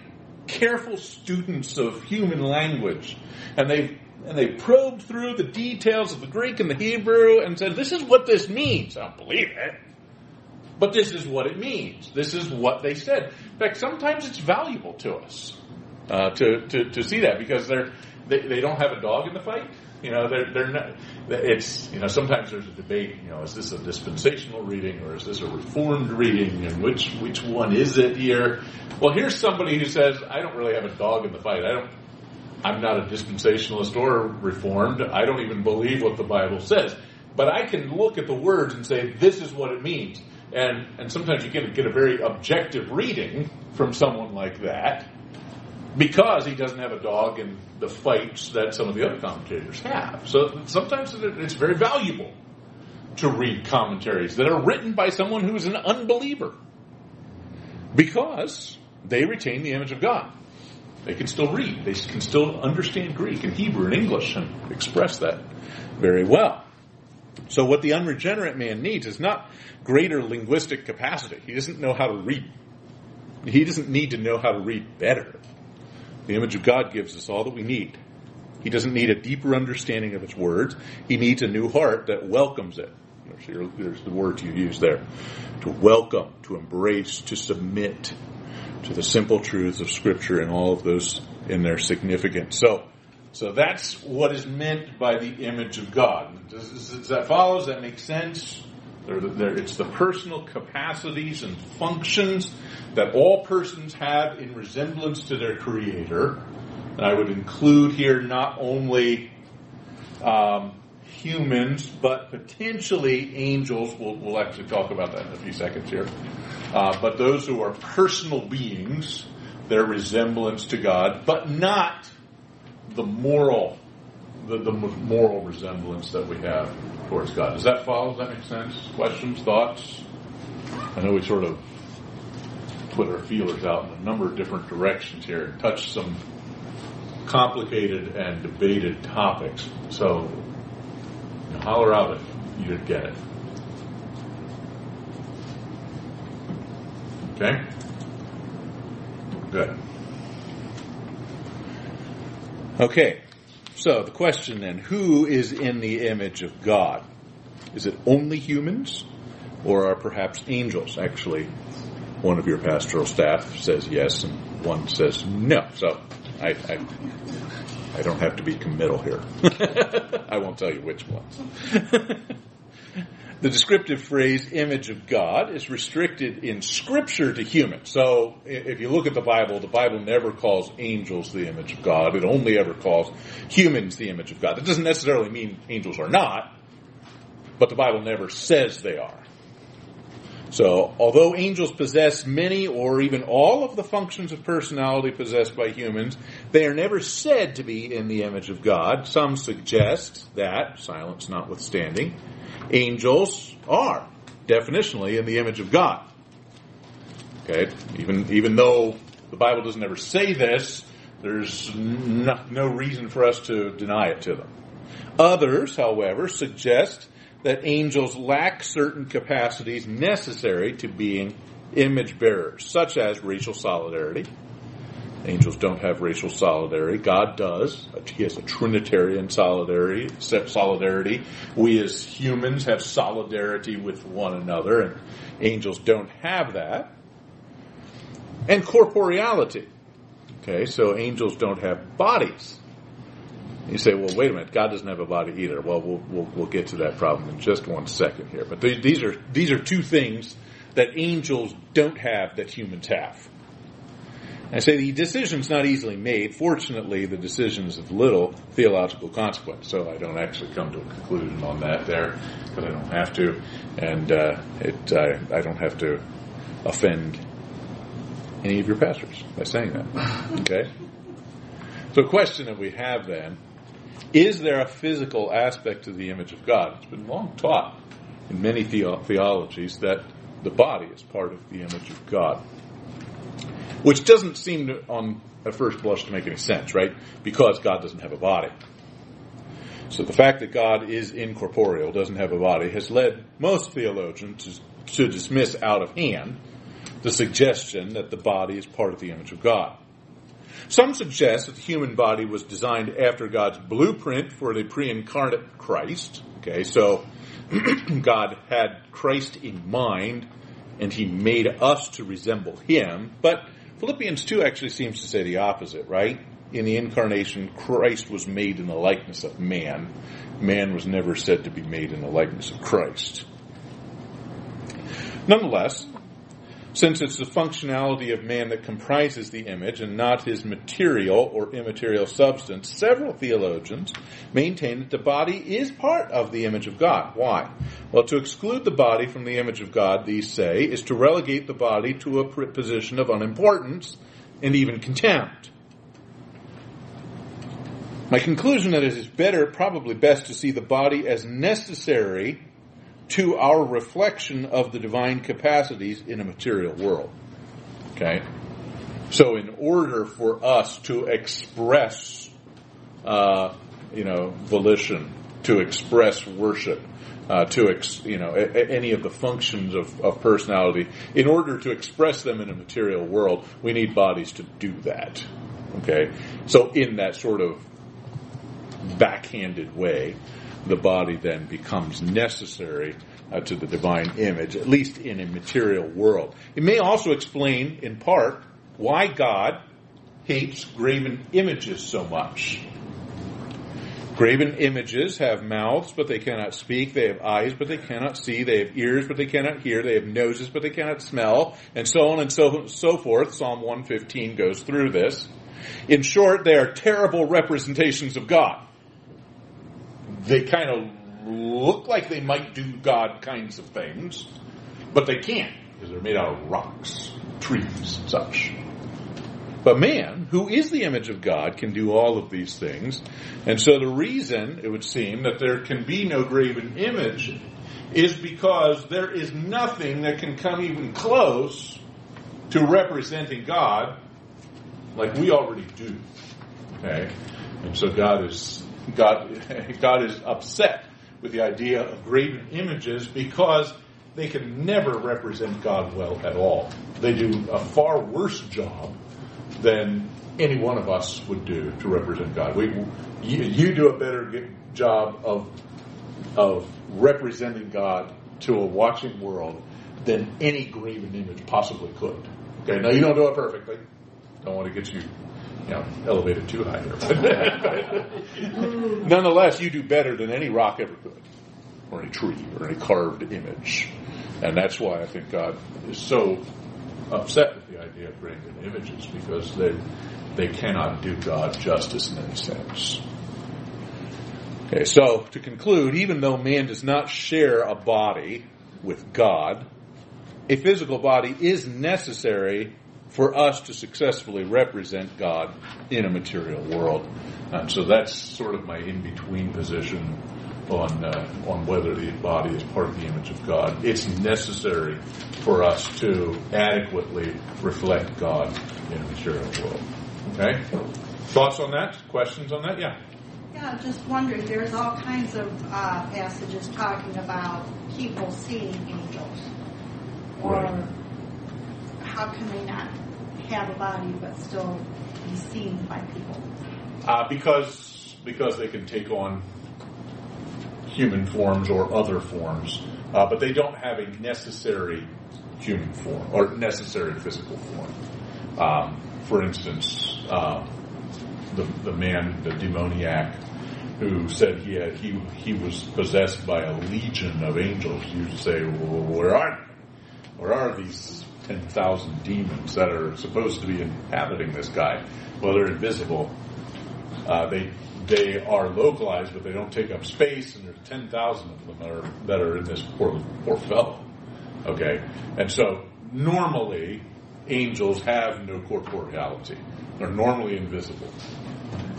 careful students of human language, and they and they probed through the details of the Greek and the Hebrew and said, "This is what this means." I don't believe it. But this is what it means. This is what they said. In fact, sometimes it's valuable to us uh, to, to, to see that because they're they, they don't have a dog in the fight. You know, they're they're not. It's you know sometimes there's a debate. You know, is this a dispensational reading or is this a reformed reading, and which which one is it here? Well, here's somebody who says I don't really have a dog in the fight. I don't. I'm not a dispensationalist or reformed. I don't even believe what the Bible says. But I can look at the words and say this is what it means. And and sometimes you get get a very objective reading from someone like that because he doesn't have a dog in the fights that some of the other commentators have. So sometimes it's very valuable to read commentaries that are written by someone who is an unbeliever because they retain the image of God. They can still read, they can still understand Greek and Hebrew and English and express that very well. So what the unregenerate man needs is not greater linguistic capacity. He doesn't know how to read. He doesn't need to know how to read better. The image of God gives us all that we need. He doesn't need a deeper understanding of its words. He needs a new heart that welcomes it. There's the words you use there. To welcome, to embrace, to submit to the simple truths of Scripture and all of those in their significance. So, so that's what is meant by the image of God. Does, does that follow? Does that make sense? They're, they're, it's the personal capacities and functions that all persons have in resemblance to their Creator. And I would include here not only um, humans, but potentially angels. We'll, we'll, actually talk about that in a few seconds here. Uh, but those who are personal beings, their resemblance to God, but not the moral, the, the moral resemblance that we have towards God. Does that follow? Does that make sense? Questions, thoughts? I know we sort of put our feelers out in a number of different directions here and touched some complicated and debated topics. So you know, holler out if you didn't get it. Okay? Good. Okay, so the question then who is in the image of God? Is it only humans or are perhaps angels? Actually, one of your pastoral staff says yes and one says no. So I, I, I don't have to be committal here. I won't tell you which ones. the descriptive phrase image of God is restricted in scripture to humans. So if you look at the Bible, the Bible never calls angels the image of God. It only ever calls humans the image of God. That doesn't necessarily mean angels are not, but the Bible never says they are. So, although angels possess many or even all of the functions of personality possessed by humans, they are never said to be in the image of God. Some suggest that, silence notwithstanding, angels are definitionally in the image of God. Okay, even even though the Bible doesn't ever say this, there's no, no reason for us to deny it to them. Others, however, suggest that angels lack certain capacities necessary to being image bearers, such as racial solidarity. Angels don't have racial solidarity. God does. He has a Trinitarian solidarity. Solidarity. We as humans have solidarity with one another, and angels don't have that. And corporeality. Okay, so angels don't have bodies. You say, well, wait a minute, God doesn't have a body either. Well, we'll, we'll, we'll get to that problem in just one second here. But these are, these are two things that angels don't have that humans have. I say the decision's not easily made. Fortunately, the decision's of little theological consequence, so I don't actually come to a conclusion on that there, because I don't have to, and uh, it I, I don't have to offend any of your pastors by saying that. Okay? So, question that we have then is there a physical aspect to the image of God? It's been long taught in many theo- theologies that the body is part of the image of God which doesn't seem to, on at first blush to make any sense, right? Because God doesn't have a body. So the fact that God is incorporeal, doesn't have a body, has led most theologians to, to dismiss out of hand the suggestion that the body is part of the image of God. Some suggest that the human body was designed after God's blueprint for the pre-incarnate Christ. Okay, so God had Christ in mind and he made us to resemble him, but Philippians 2 actually seems to say the opposite, right? In the incarnation, Christ was made in the likeness of man. Man was never said to be made in the likeness of Christ. Nonetheless, since it's the functionality of man that comprises the image and not his material or immaterial substance, several theologians maintain that the body is part of the image of God. Why? Well, to exclude the body from the image of God, these say, is to relegate the body to a position of unimportance and even contempt. My conclusion that it is better, probably best, to see the body as necessary to our reflection of the divine capacities in a material world. Okay? So, in order for us to express, uh, you know, volition, to express worship, uh, to ex, you know a, a, any of the functions of, of personality, in order to express them in a material world, we need bodies to do that. Okay, so in that sort of backhanded way, the body then becomes necessary uh, to the divine image, at least in a material world. It may also explain, in part, why God hates graven images so much. Graven images have mouths, but they cannot speak. They have eyes, but they cannot see. They have ears, but they cannot hear. They have noses, but they cannot smell, and so on and so, so forth. Psalm 115 goes through this. In short, they are terrible representations of God. They kind of look like they might do God kinds of things, but they can't because they're made out of rocks, trees, such. But man, who is the image of God, can do all of these things. And so the reason, it would seem, that there can be no graven image is because there is nothing that can come even close to representing God like we already do. Okay? And so God is God God is upset with the idea of graven images because they can never represent God well at all. They do a far worse job than any one of us would do to represent God. We, you, you do a better job of of representing God to a watching world than any graven image possibly could. Okay, now you don't do it perfectly. Don't want to get you, you know, elevated too high here. Nonetheless, you do better than any rock ever could, or any tree, or any carved image. And that's why I think God is so upset with the idea of graven images because they they cannot do God justice in any sense. Okay, so to conclude, even though man does not share a body with God, a physical body is necessary for us to successfully represent God in a material world. And so that's sort of my in-between position on uh, on whether the body is part of the image of God. It's necessary for us to adequately reflect God in a material world. Okay? Thoughts on that? Questions on that? Yeah. Yeah, I'm just wondering, there's all kinds of uh, passages talking about people seeing angels. Or Right. How can they not have a body but still be seen by people? Uh, because because they can take on human forms or other forms, uh, but they don't have a necessary human form or necessary physical form. Um, for instance, uh, the the man, the demoniac, who said he had, he he was possessed by a legion of angels. You say, well, where are where are these 10,000 demons that are supposed to be inhabiting this guy. Well, they're invisible. Uh, they they are localized, but they don't take up space, and there's 10,000 of them that are, that are in this poor, poor fellow. Okay? And so, normally, angels have no corporeality. They're normally invisible.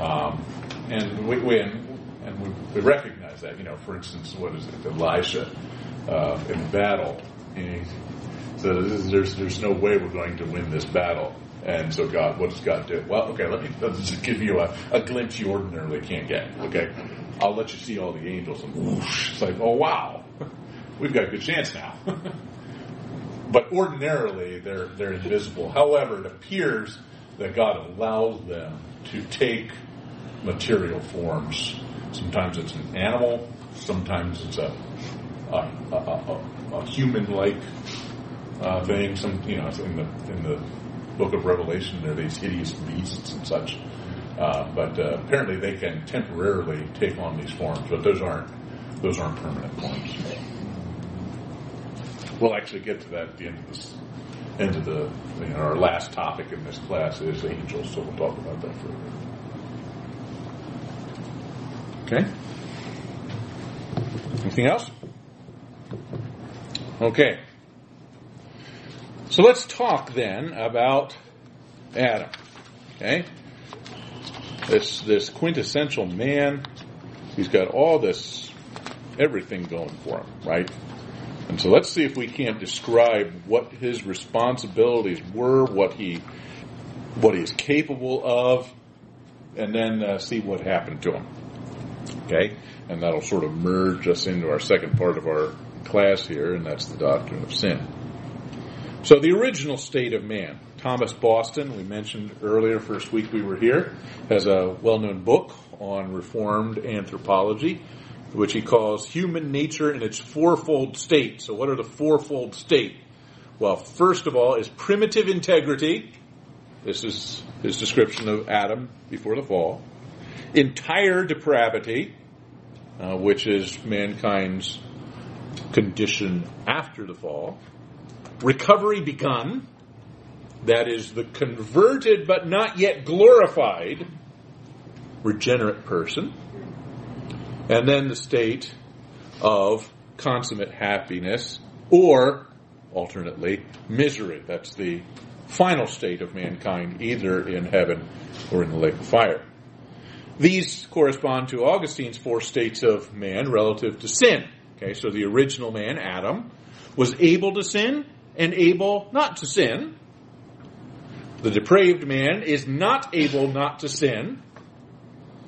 Um, and we, we, and we, we recognize that. You know, for instance, what is it? Elisha uh, in battle. He says, there's, there's no way we're going to win this battle. And so God, what does God do? Well, okay, let me just give you a, a glimpse you ordinarily can't get. Okay, I'll let you see all the angels, and whoosh, it's like, oh wow, we've got a good chance now. but ordinarily, they're they're invisible. However, it appears that God allows them to take material forms. Sometimes it's an animal. Sometimes it's a a, a, a, a human-like uh, thing. Some you know in the in the book of Revelation, there are these hideous beasts and such. Uh, but uh, apparently, they can temporarily take on these forms, but those aren't those aren't permanent forms. We'll actually get to that at the end of this end of the you know, our last topic in this class is angels, so we'll talk about that further. Okay. Anything else? Okay. So let's talk then about Adam. Okay? This this quintessential man, he's got all this everything going for him, right? And so let's see if we can't describe what his responsibilities were, what he what he is capable of, and then uh, see what happened to him. Okay? And that'll sort of merge us into our second part of our class here, and that's the doctrine of sin. So the original state of man. Thomas Boston, we mentioned earlier, first week we were here, has a well-known book on reformed anthropology, which he calls Human Nature in its Fourfold State. So what are the fourfold state? Well, first of all is primitive integrity. This is his description of Adam before the fall. Entire depravity, uh, which is mankind's condition after the fall recovery begun, that is, the converted but not yet glorified regenerate person, and then the state of consummate happiness, or alternately, misery. That's the final state of mankind, either in heaven or in the lake of fire. These correspond to Augustine's four states of man relative to sin. Okay, so the original man, Adam, was able to sin and able not to sin. The depraved man is not able not to sin.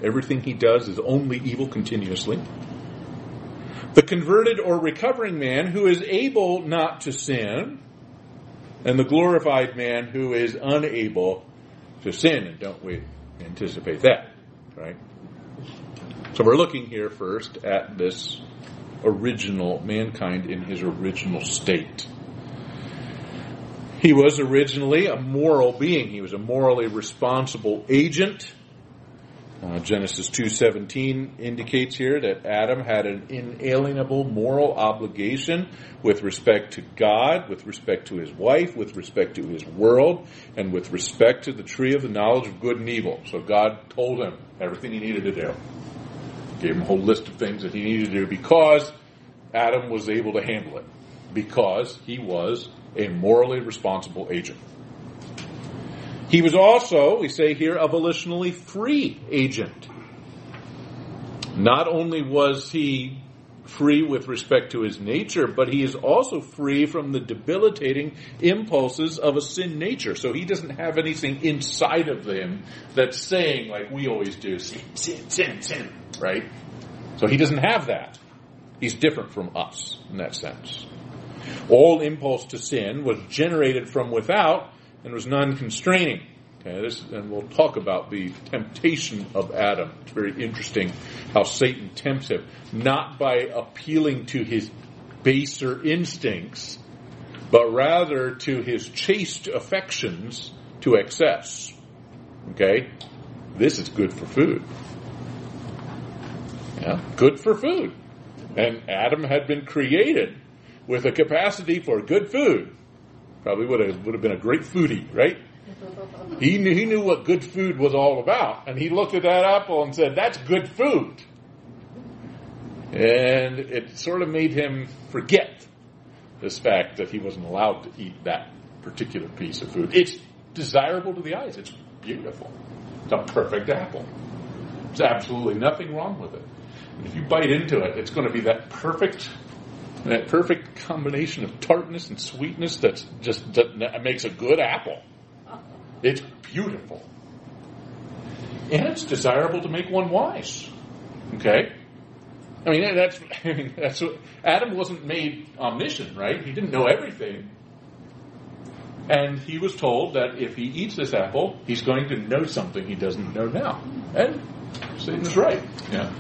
Everything he does is only evil continuously. The converted or recovering man who is able not to sin, and the glorified man who is unable to sin. And don't we anticipate that, right? So we're looking here first at this original mankind in his original state. He was originally a moral being. He was a morally responsible agent. Uh, Genesis 2:17 indicates here that Adam had an inalienable moral obligation with respect to God, with respect to his wife, with respect to his world, and with respect to the tree of the knowledge of good and evil. So God told him everything he needed to do. Gave him a whole list of things that he needed to do because Adam was able to handle it. Because he was a morally responsible agent. He was also, we say here, a volitionally free agent. Not only was he free with respect to his nature, but he is also free from the debilitating impulses of a sin nature. So he doesn't have anything inside of him that's saying, like we always do, sin, sin, sin, sin, right? So he doesn't have that. He's different from us in that sense. All impulse to sin was generated from without and was non-constraining. Okay, this, and we'll talk about the temptation of Adam. It's very interesting how Satan tempts him, not by appealing to his baser instincts, but rather to his chaste affections to excess. Okay? This is good for food. Yeah, good for food. And Adam had been created with a capacity for good food. Probably would have would have been a great foodie, right? He knew he knew what good food was all about, and he looked at that apple and said, "That's good food." And it sort of made him forget this fact that he wasn't allowed to eat that particular piece of food. It's desirable to the eyes. It's beautiful. It's a perfect apple. There's absolutely nothing wrong with it. And if you bite into it, it's going to be that perfect, that perfect combination of tartness and sweetness that's just that makes a good apple. It's beautiful, and it's desirable to make one wise. Okay. I mean, that's I mean, that's what Adam wasn't made omniscient, right? He didn't know everything. And he was told that if he eats this apple, he's going to know something he doesn't know now. And Satan's right. Yeah.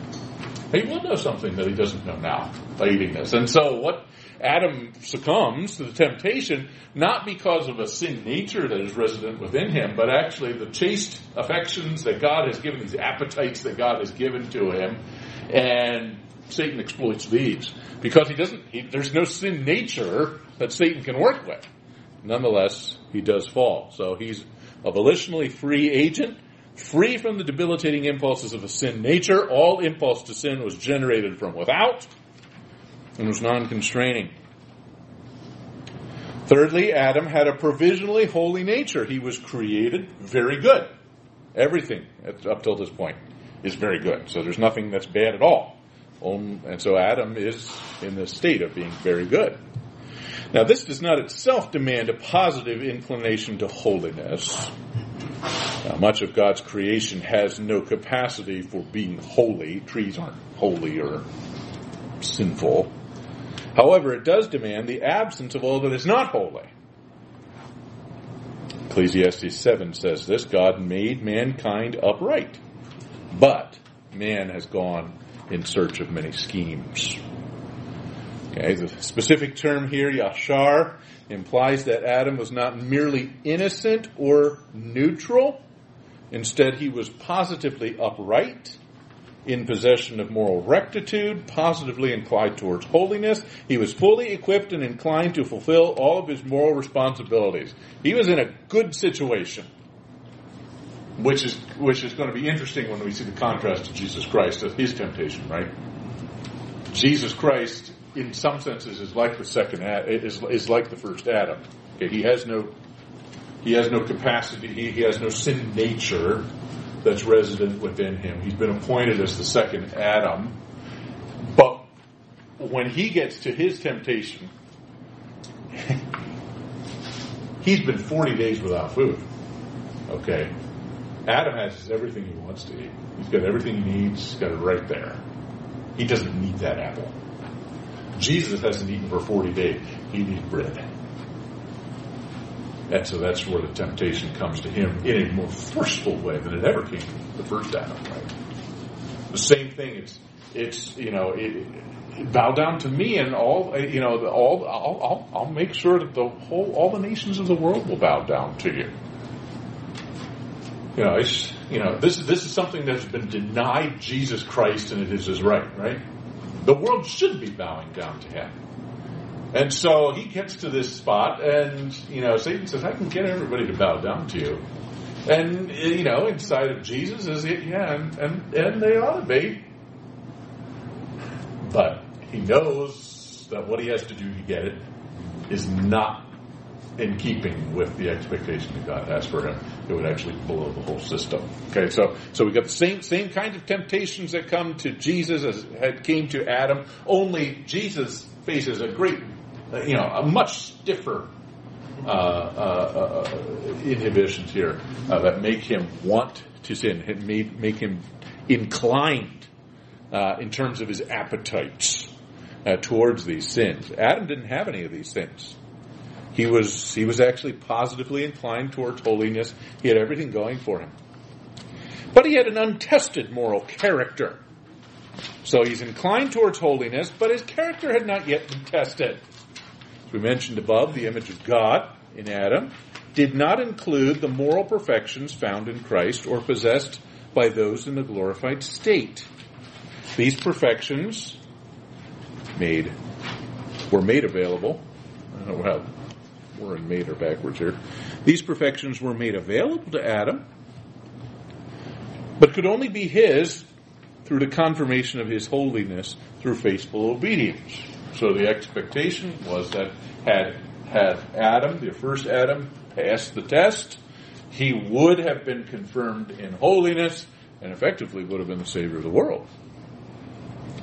He will know something that he doesn't know now by eating this. And so what Adam succumbs to the temptation, not because of a sin nature that is resident within him, but actually the chaste affections that God has given, these appetites that God has given to him, and Satan exploits these. Because he doesn't, he, there's no sin nature that Satan can work with nonetheless, he does fall. So he's a volitionally free agent, free from the debilitating impulses of a sin nature. All impulse to sin was generated from without and was non constraining. Thirdly, Adam had a provisionally holy nature. He was created very good. Everything up till this point is very good. So there's nothing that's bad at all. And so Adam is in the state of being very good. Now, this does not itself demand a positive inclination to holiness. Now, much of God's creation has no capacity for being holy. Trees aren't holy or sinful. However, it does demand the absence of all that is not holy. Ecclesiastes 7 says this God made mankind upright, but man has gone in search of many schemes. Okay, the specific term here, yashar, implies that Adam was not merely innocent or neutral. Instead, he was positively upright, in possession of moral rectitude, positively inclined towards holiness. He was fully equipped and inclined to fulfill all of his moral responsibilities. He was in a good situation. Which is, which is going to be interesting when we see the contrast to Jesus Christ as his temptation, right? Jesus Christ in some senses is like the second is is like the first Adam. Okay, he has no he has no capacity. He, has no sin nature that's resident within him. He's been appointed as the second Adam, but when he gets to his temptation, he's been forty days without food. Okay, Adam has everything he wants to eat. He's got everything he needs. He's got it right there. He doesn't need that apple. Jesus hasn't eaten for 40 days. He needs bread. And so that's where the temptation comes to him in a more forceful way than it ever came the first Adam, right? The same thing, it's, it's, you know, it, bow down to me and all, you know, the, all, I'll, I'll, I'll make sure that the whole, all the nations of the world will bow down to you. You know, it's, you know, this, this is something that's been denied Jesus Christ and it is his right, right? The world should be bowing down to him. And so he gets to this spot, and, you know, Satan says, I can get everybody to bow down to you. And, you know, inside of Jesus is, it, yeah, and, and, and they ought to be. But he knows that what he has to do to get it is not in keeping with the expectation that God has for him. It would actually blow the whole system. Okay, so so we got the same same kind of temptations that come to Jesus as had came to Adam. Only Jesus faces a great, you know, a much stiffer uh, uh, uh, inhibitions here uh, that make him want to sin, and make, make him inclined uh, in terms of his appetites towards these sins. Adam didn't have any of these things. He was, he was actually positively inclined towards holiness. He had everything going for him. But he had an untested moral character. So he's inclined towards holiness, but his character had not yet been tested. As we mentioned above, the image of God in Adam did not include the moral perfections found in Christ or possessed by those in the glorified state. These perfections made were made available. Well, We're in made or backwards here. These perfections were made available to Adam, but could only be his through the confirmation of his holiness through faithful obedience. So the expectation was that had had Adam, the first Adam, passed the test, he would have been confirmed in holiness and effectively would have been the savior of the world.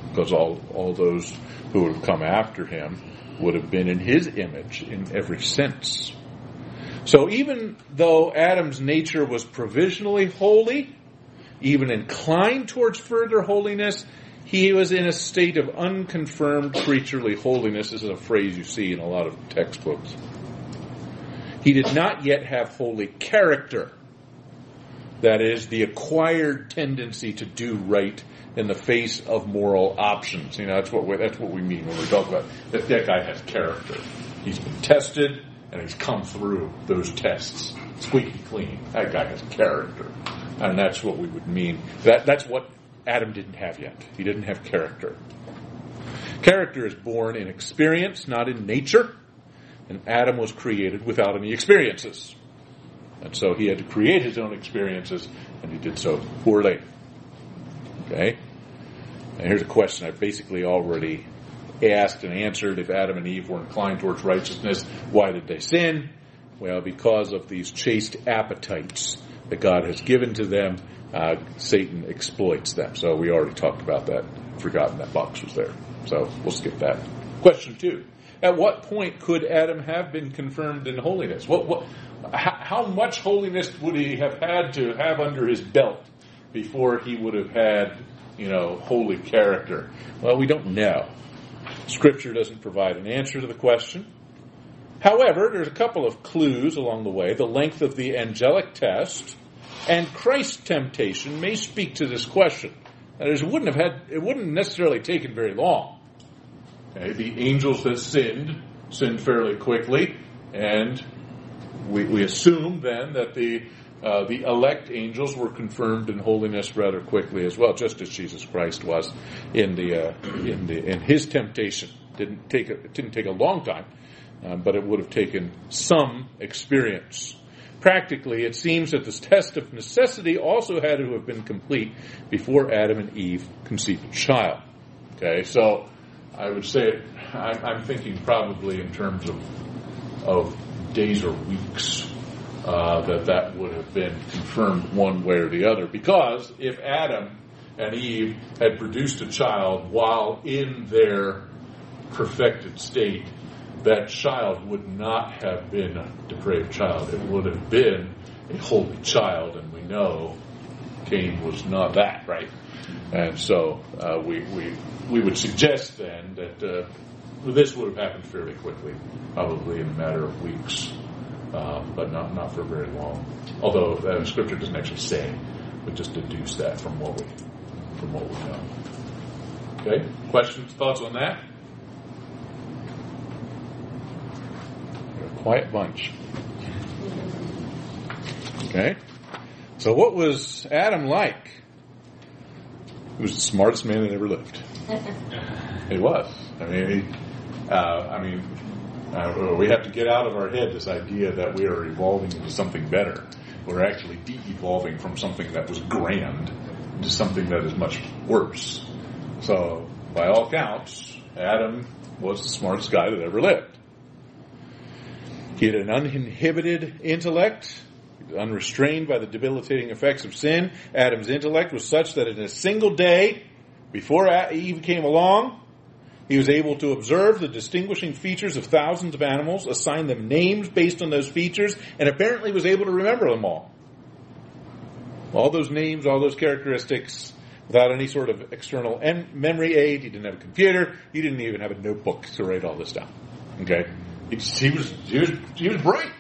Because all, all those who would have come after him would have been in his image in every sense. So even though Adam's nature was provisionally holy, even inclined towards further holiness, he was in a state of unconfirmed creaturely holiness. This is a phrase you see in a lot of textbooks. He did not yet have holy character. That is, the acquired tendency to do right in the face of moral options. You know, that's what we, that's what we mean when we talk about that. That guy has character. He's been tested and he's come through those tests squeaky clean. That guy has character, and that's what we would mean. That that's what Adam didn't have yet. He didn't have character. Character is born in experience, not in nature. And Adam was created without any experiences. And so he had to create his own experiences, and he did so poorly. Okay? And here's a question I've basically already asked and answered. If Adam and Eve were inclined towards righteousness, why did they sin? Well, because of these chaste appetites that God has given to them, uh, Satan exploits them. So we already talked about that. Forgotten that box was there. So we'll skip that. Question two. At what point could Adam have been confirmed in holiness? What, what, how, how much holiness would he have had to have under his belt before he would have had, you know, holy character? Well, we don't know. Scripture doesn't provide an answer to the question. However, there's a couple of clues along the way. The length of the angelic test and Christ's temptation may speak to this question. That is, it wouldn't have had, it wouldn't necessarily taken very long. Okay, the angels that sinned sinned fairly quickly, and we, we assume then that the uh, the elect angels were confirmed in holiness rather quickly as well, just as Jesus Christ was in the uh, in the in his temptation. Didn't take a, it didn't take a long time, uh, but it would have taken some experience. Practically, it seems that this test of necessity also had to have been complete before Adam and Eve conceived a child. Okay, so I would say I'm, I'm thinking probably in terms of of days or weeks uh, that that would have been confirmed one way or the other. Because if Adam and Eve had produced a child while in their perfected state, that child would not have been a depraved child. It would have been a holy child, and we know Cain was not that, right? And so uh, we, we, we would suggest then that uh, this would have happened fairly quickly, probably in a matter of weeks, uh, but not, not for very long. Although uh, Scripture doesn't actually say, we just deduce that from what we from what we know. Okay, questions, thoughts on that? a quiet bunch. Okay, so what was Adam like? He was the smartest man that ever lived. He was. I mean, he, uh, I mean, uh, we have to get out of our head this idea that we are evolving into something better. We're actually de-evolving from something that was grand into something that is much worse. So, by all counts, Adam was the smartest guy that ever lived. He had an uninhibited intellect unrestrained by the debilitating effects of sin. Adam's intellect was such that in a single day, before Eve came along, he was able to observe the distinguishing features of thousands of animals, assign them names based on those features, and apparently was able to remember them all. All those names, all those characteristics, without any sort of external memory aid. He didn't have a computer. He didn't even have a notebook to write all this down. Okay, he, was he was he was bright.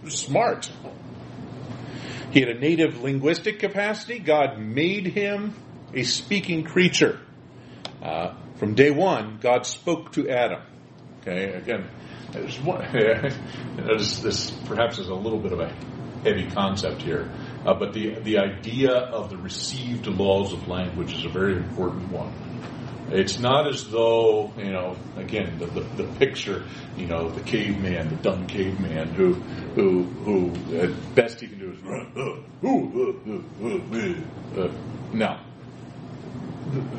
He was smart. He had a native linguistic capacity. God made him a speaking creature. Uh, from day one, God spoke to Adam. Okay, again, there's one, there's, this perhaps is a little bit of a heavy concept here, uh, but the the idea of the received laws of language is a very important one. It's not as though, you know, again, the, the, the picture, you know, the caveman, the dumb caveman who, who, who, at best he can do is uh. no.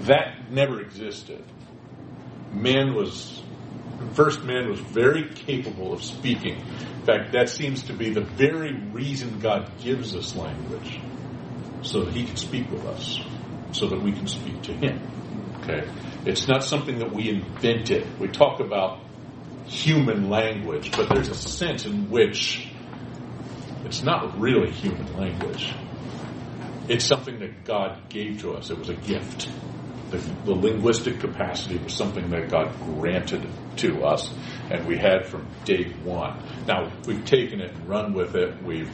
That never existed. Man was, first man was very capable of speaking. In fact, that seems to be the very reason God gives us language. So that he can speak with us. So that we can speak to him. Okay? It's not something that we invented. We talk about human language, but there's a sense in which it's not really human language. It's something that God gave to us. It was a gift. The, the linguistic capacity was something that God granted to us, and we had from day one. Now, we've taken it and run with it. We've,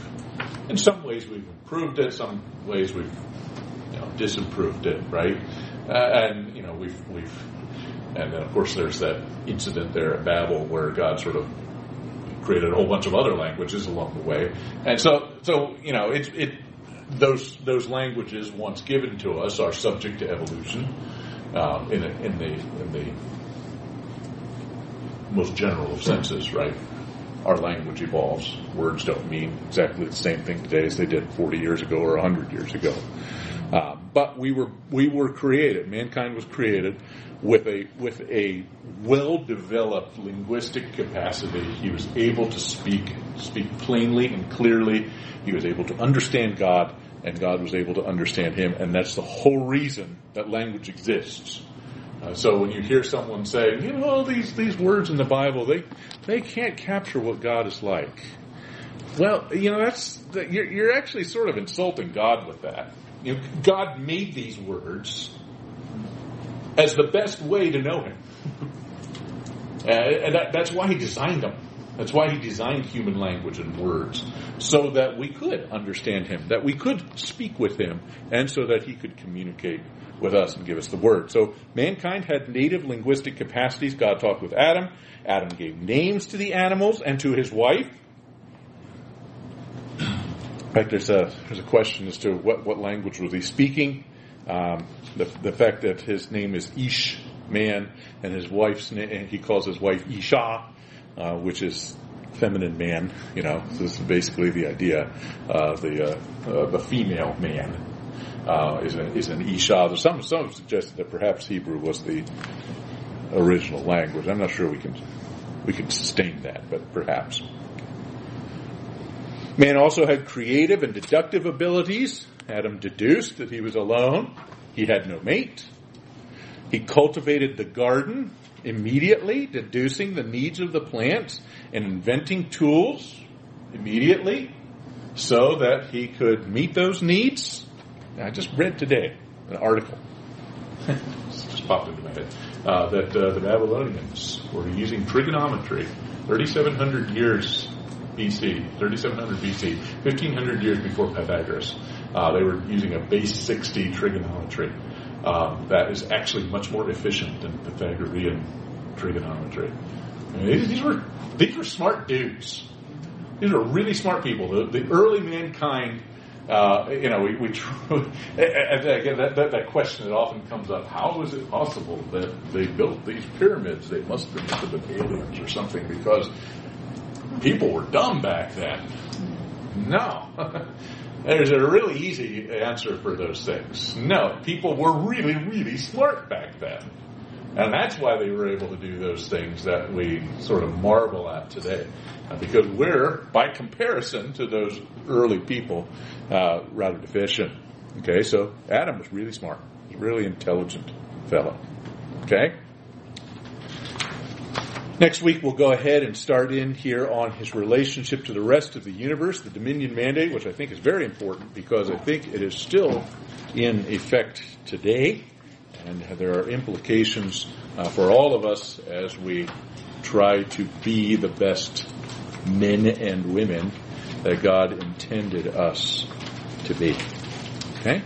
in some ways, we've improved it. In some ways, we've you know, disimproved it, right? Uh, and you know, we've we've, and then of course there's that incident there at Babel where God sort of created a whole bunch of other languages along the way, and so so you know, it's it those those languages once given to us are subject to evolution uh, in a, in the in the most general of senses, right? Our language evolves. Words don't mean exactly the same thing today as they did 40 years ago or 100 years ago. Uh, but we were we were created. Mankind was created with a with a well developed linguistic capacity. He was able to speak speak plainly and clearly. He was able to understand God, and God was able to understand him. And that's the whole reason that language exists. Uh, so when you hear someone say, you know, these these words in the Bible, they they can't capture what God is like. Well, you know, that's you're, you're actually sort of insulting God with that. You know, God made these words as the best way to know Him. Uh, and that, that's why He designed them. That's why He designed human language and words. So that we could understand Him, that we could speak with Him, and so that He could communicate with us and give us the word. So mankind had native linguistic capacities. God talked with Adam. Adam gave names to the animals and to his wife. Fact, there's a there's a question as to what, what language was he speaking. Um, the the fact that his name is Ish, man, and his wife's and he calls his wife Isha, uh, which is feminine man. You know, so this is basically the idea. Uh, the uh, the female man uh, is an is an Isha. There's some some have suggested that perhaps Hebrew was the original language. I'm not sure we can we can sustain that, but perhaps. Man also had creative and deductive abilities. Adam deduced that he was alone. He had no mate. He cultivated the garden immediately, deducing the needs of the plants and inventing tools immediately so that he could meet those needs. I just read today an article. just popped into my head. Uh, that uh, the Babylonians were using trigonometry 3,700 years BC, 3700 BC, 1500 years before Pythagoras. Uh, they were using a base 60 trigonometry. Um, that is actually much more efficient than Pythagorean trigonometry. I mean, these, were these were smart dudes. These were really smart people. The, the early mankind, uh, you know, we, we again that, that, that question that often comes up: How is it possible that they built these pyramids? They must have been the aliens or something because people were dumb back then. No. There's a really easy answer for those things. No, people were really, really smart back then. And that's why they were able to do those things that we sort of marvel at today. Uh, because we're, by comparison to those early people, uh, rather deficient. Okay, so Adam was really smart. He's a really intelligent fellow. Okay? Next week, we'll go ahead and start in here on his relationship to the rest of the universe, the Dominion Mandate, which I think is very important because I think it is still in effect today, and there are implications uh, for all of us as we try to be the best men and women that God intended us to be. Okay?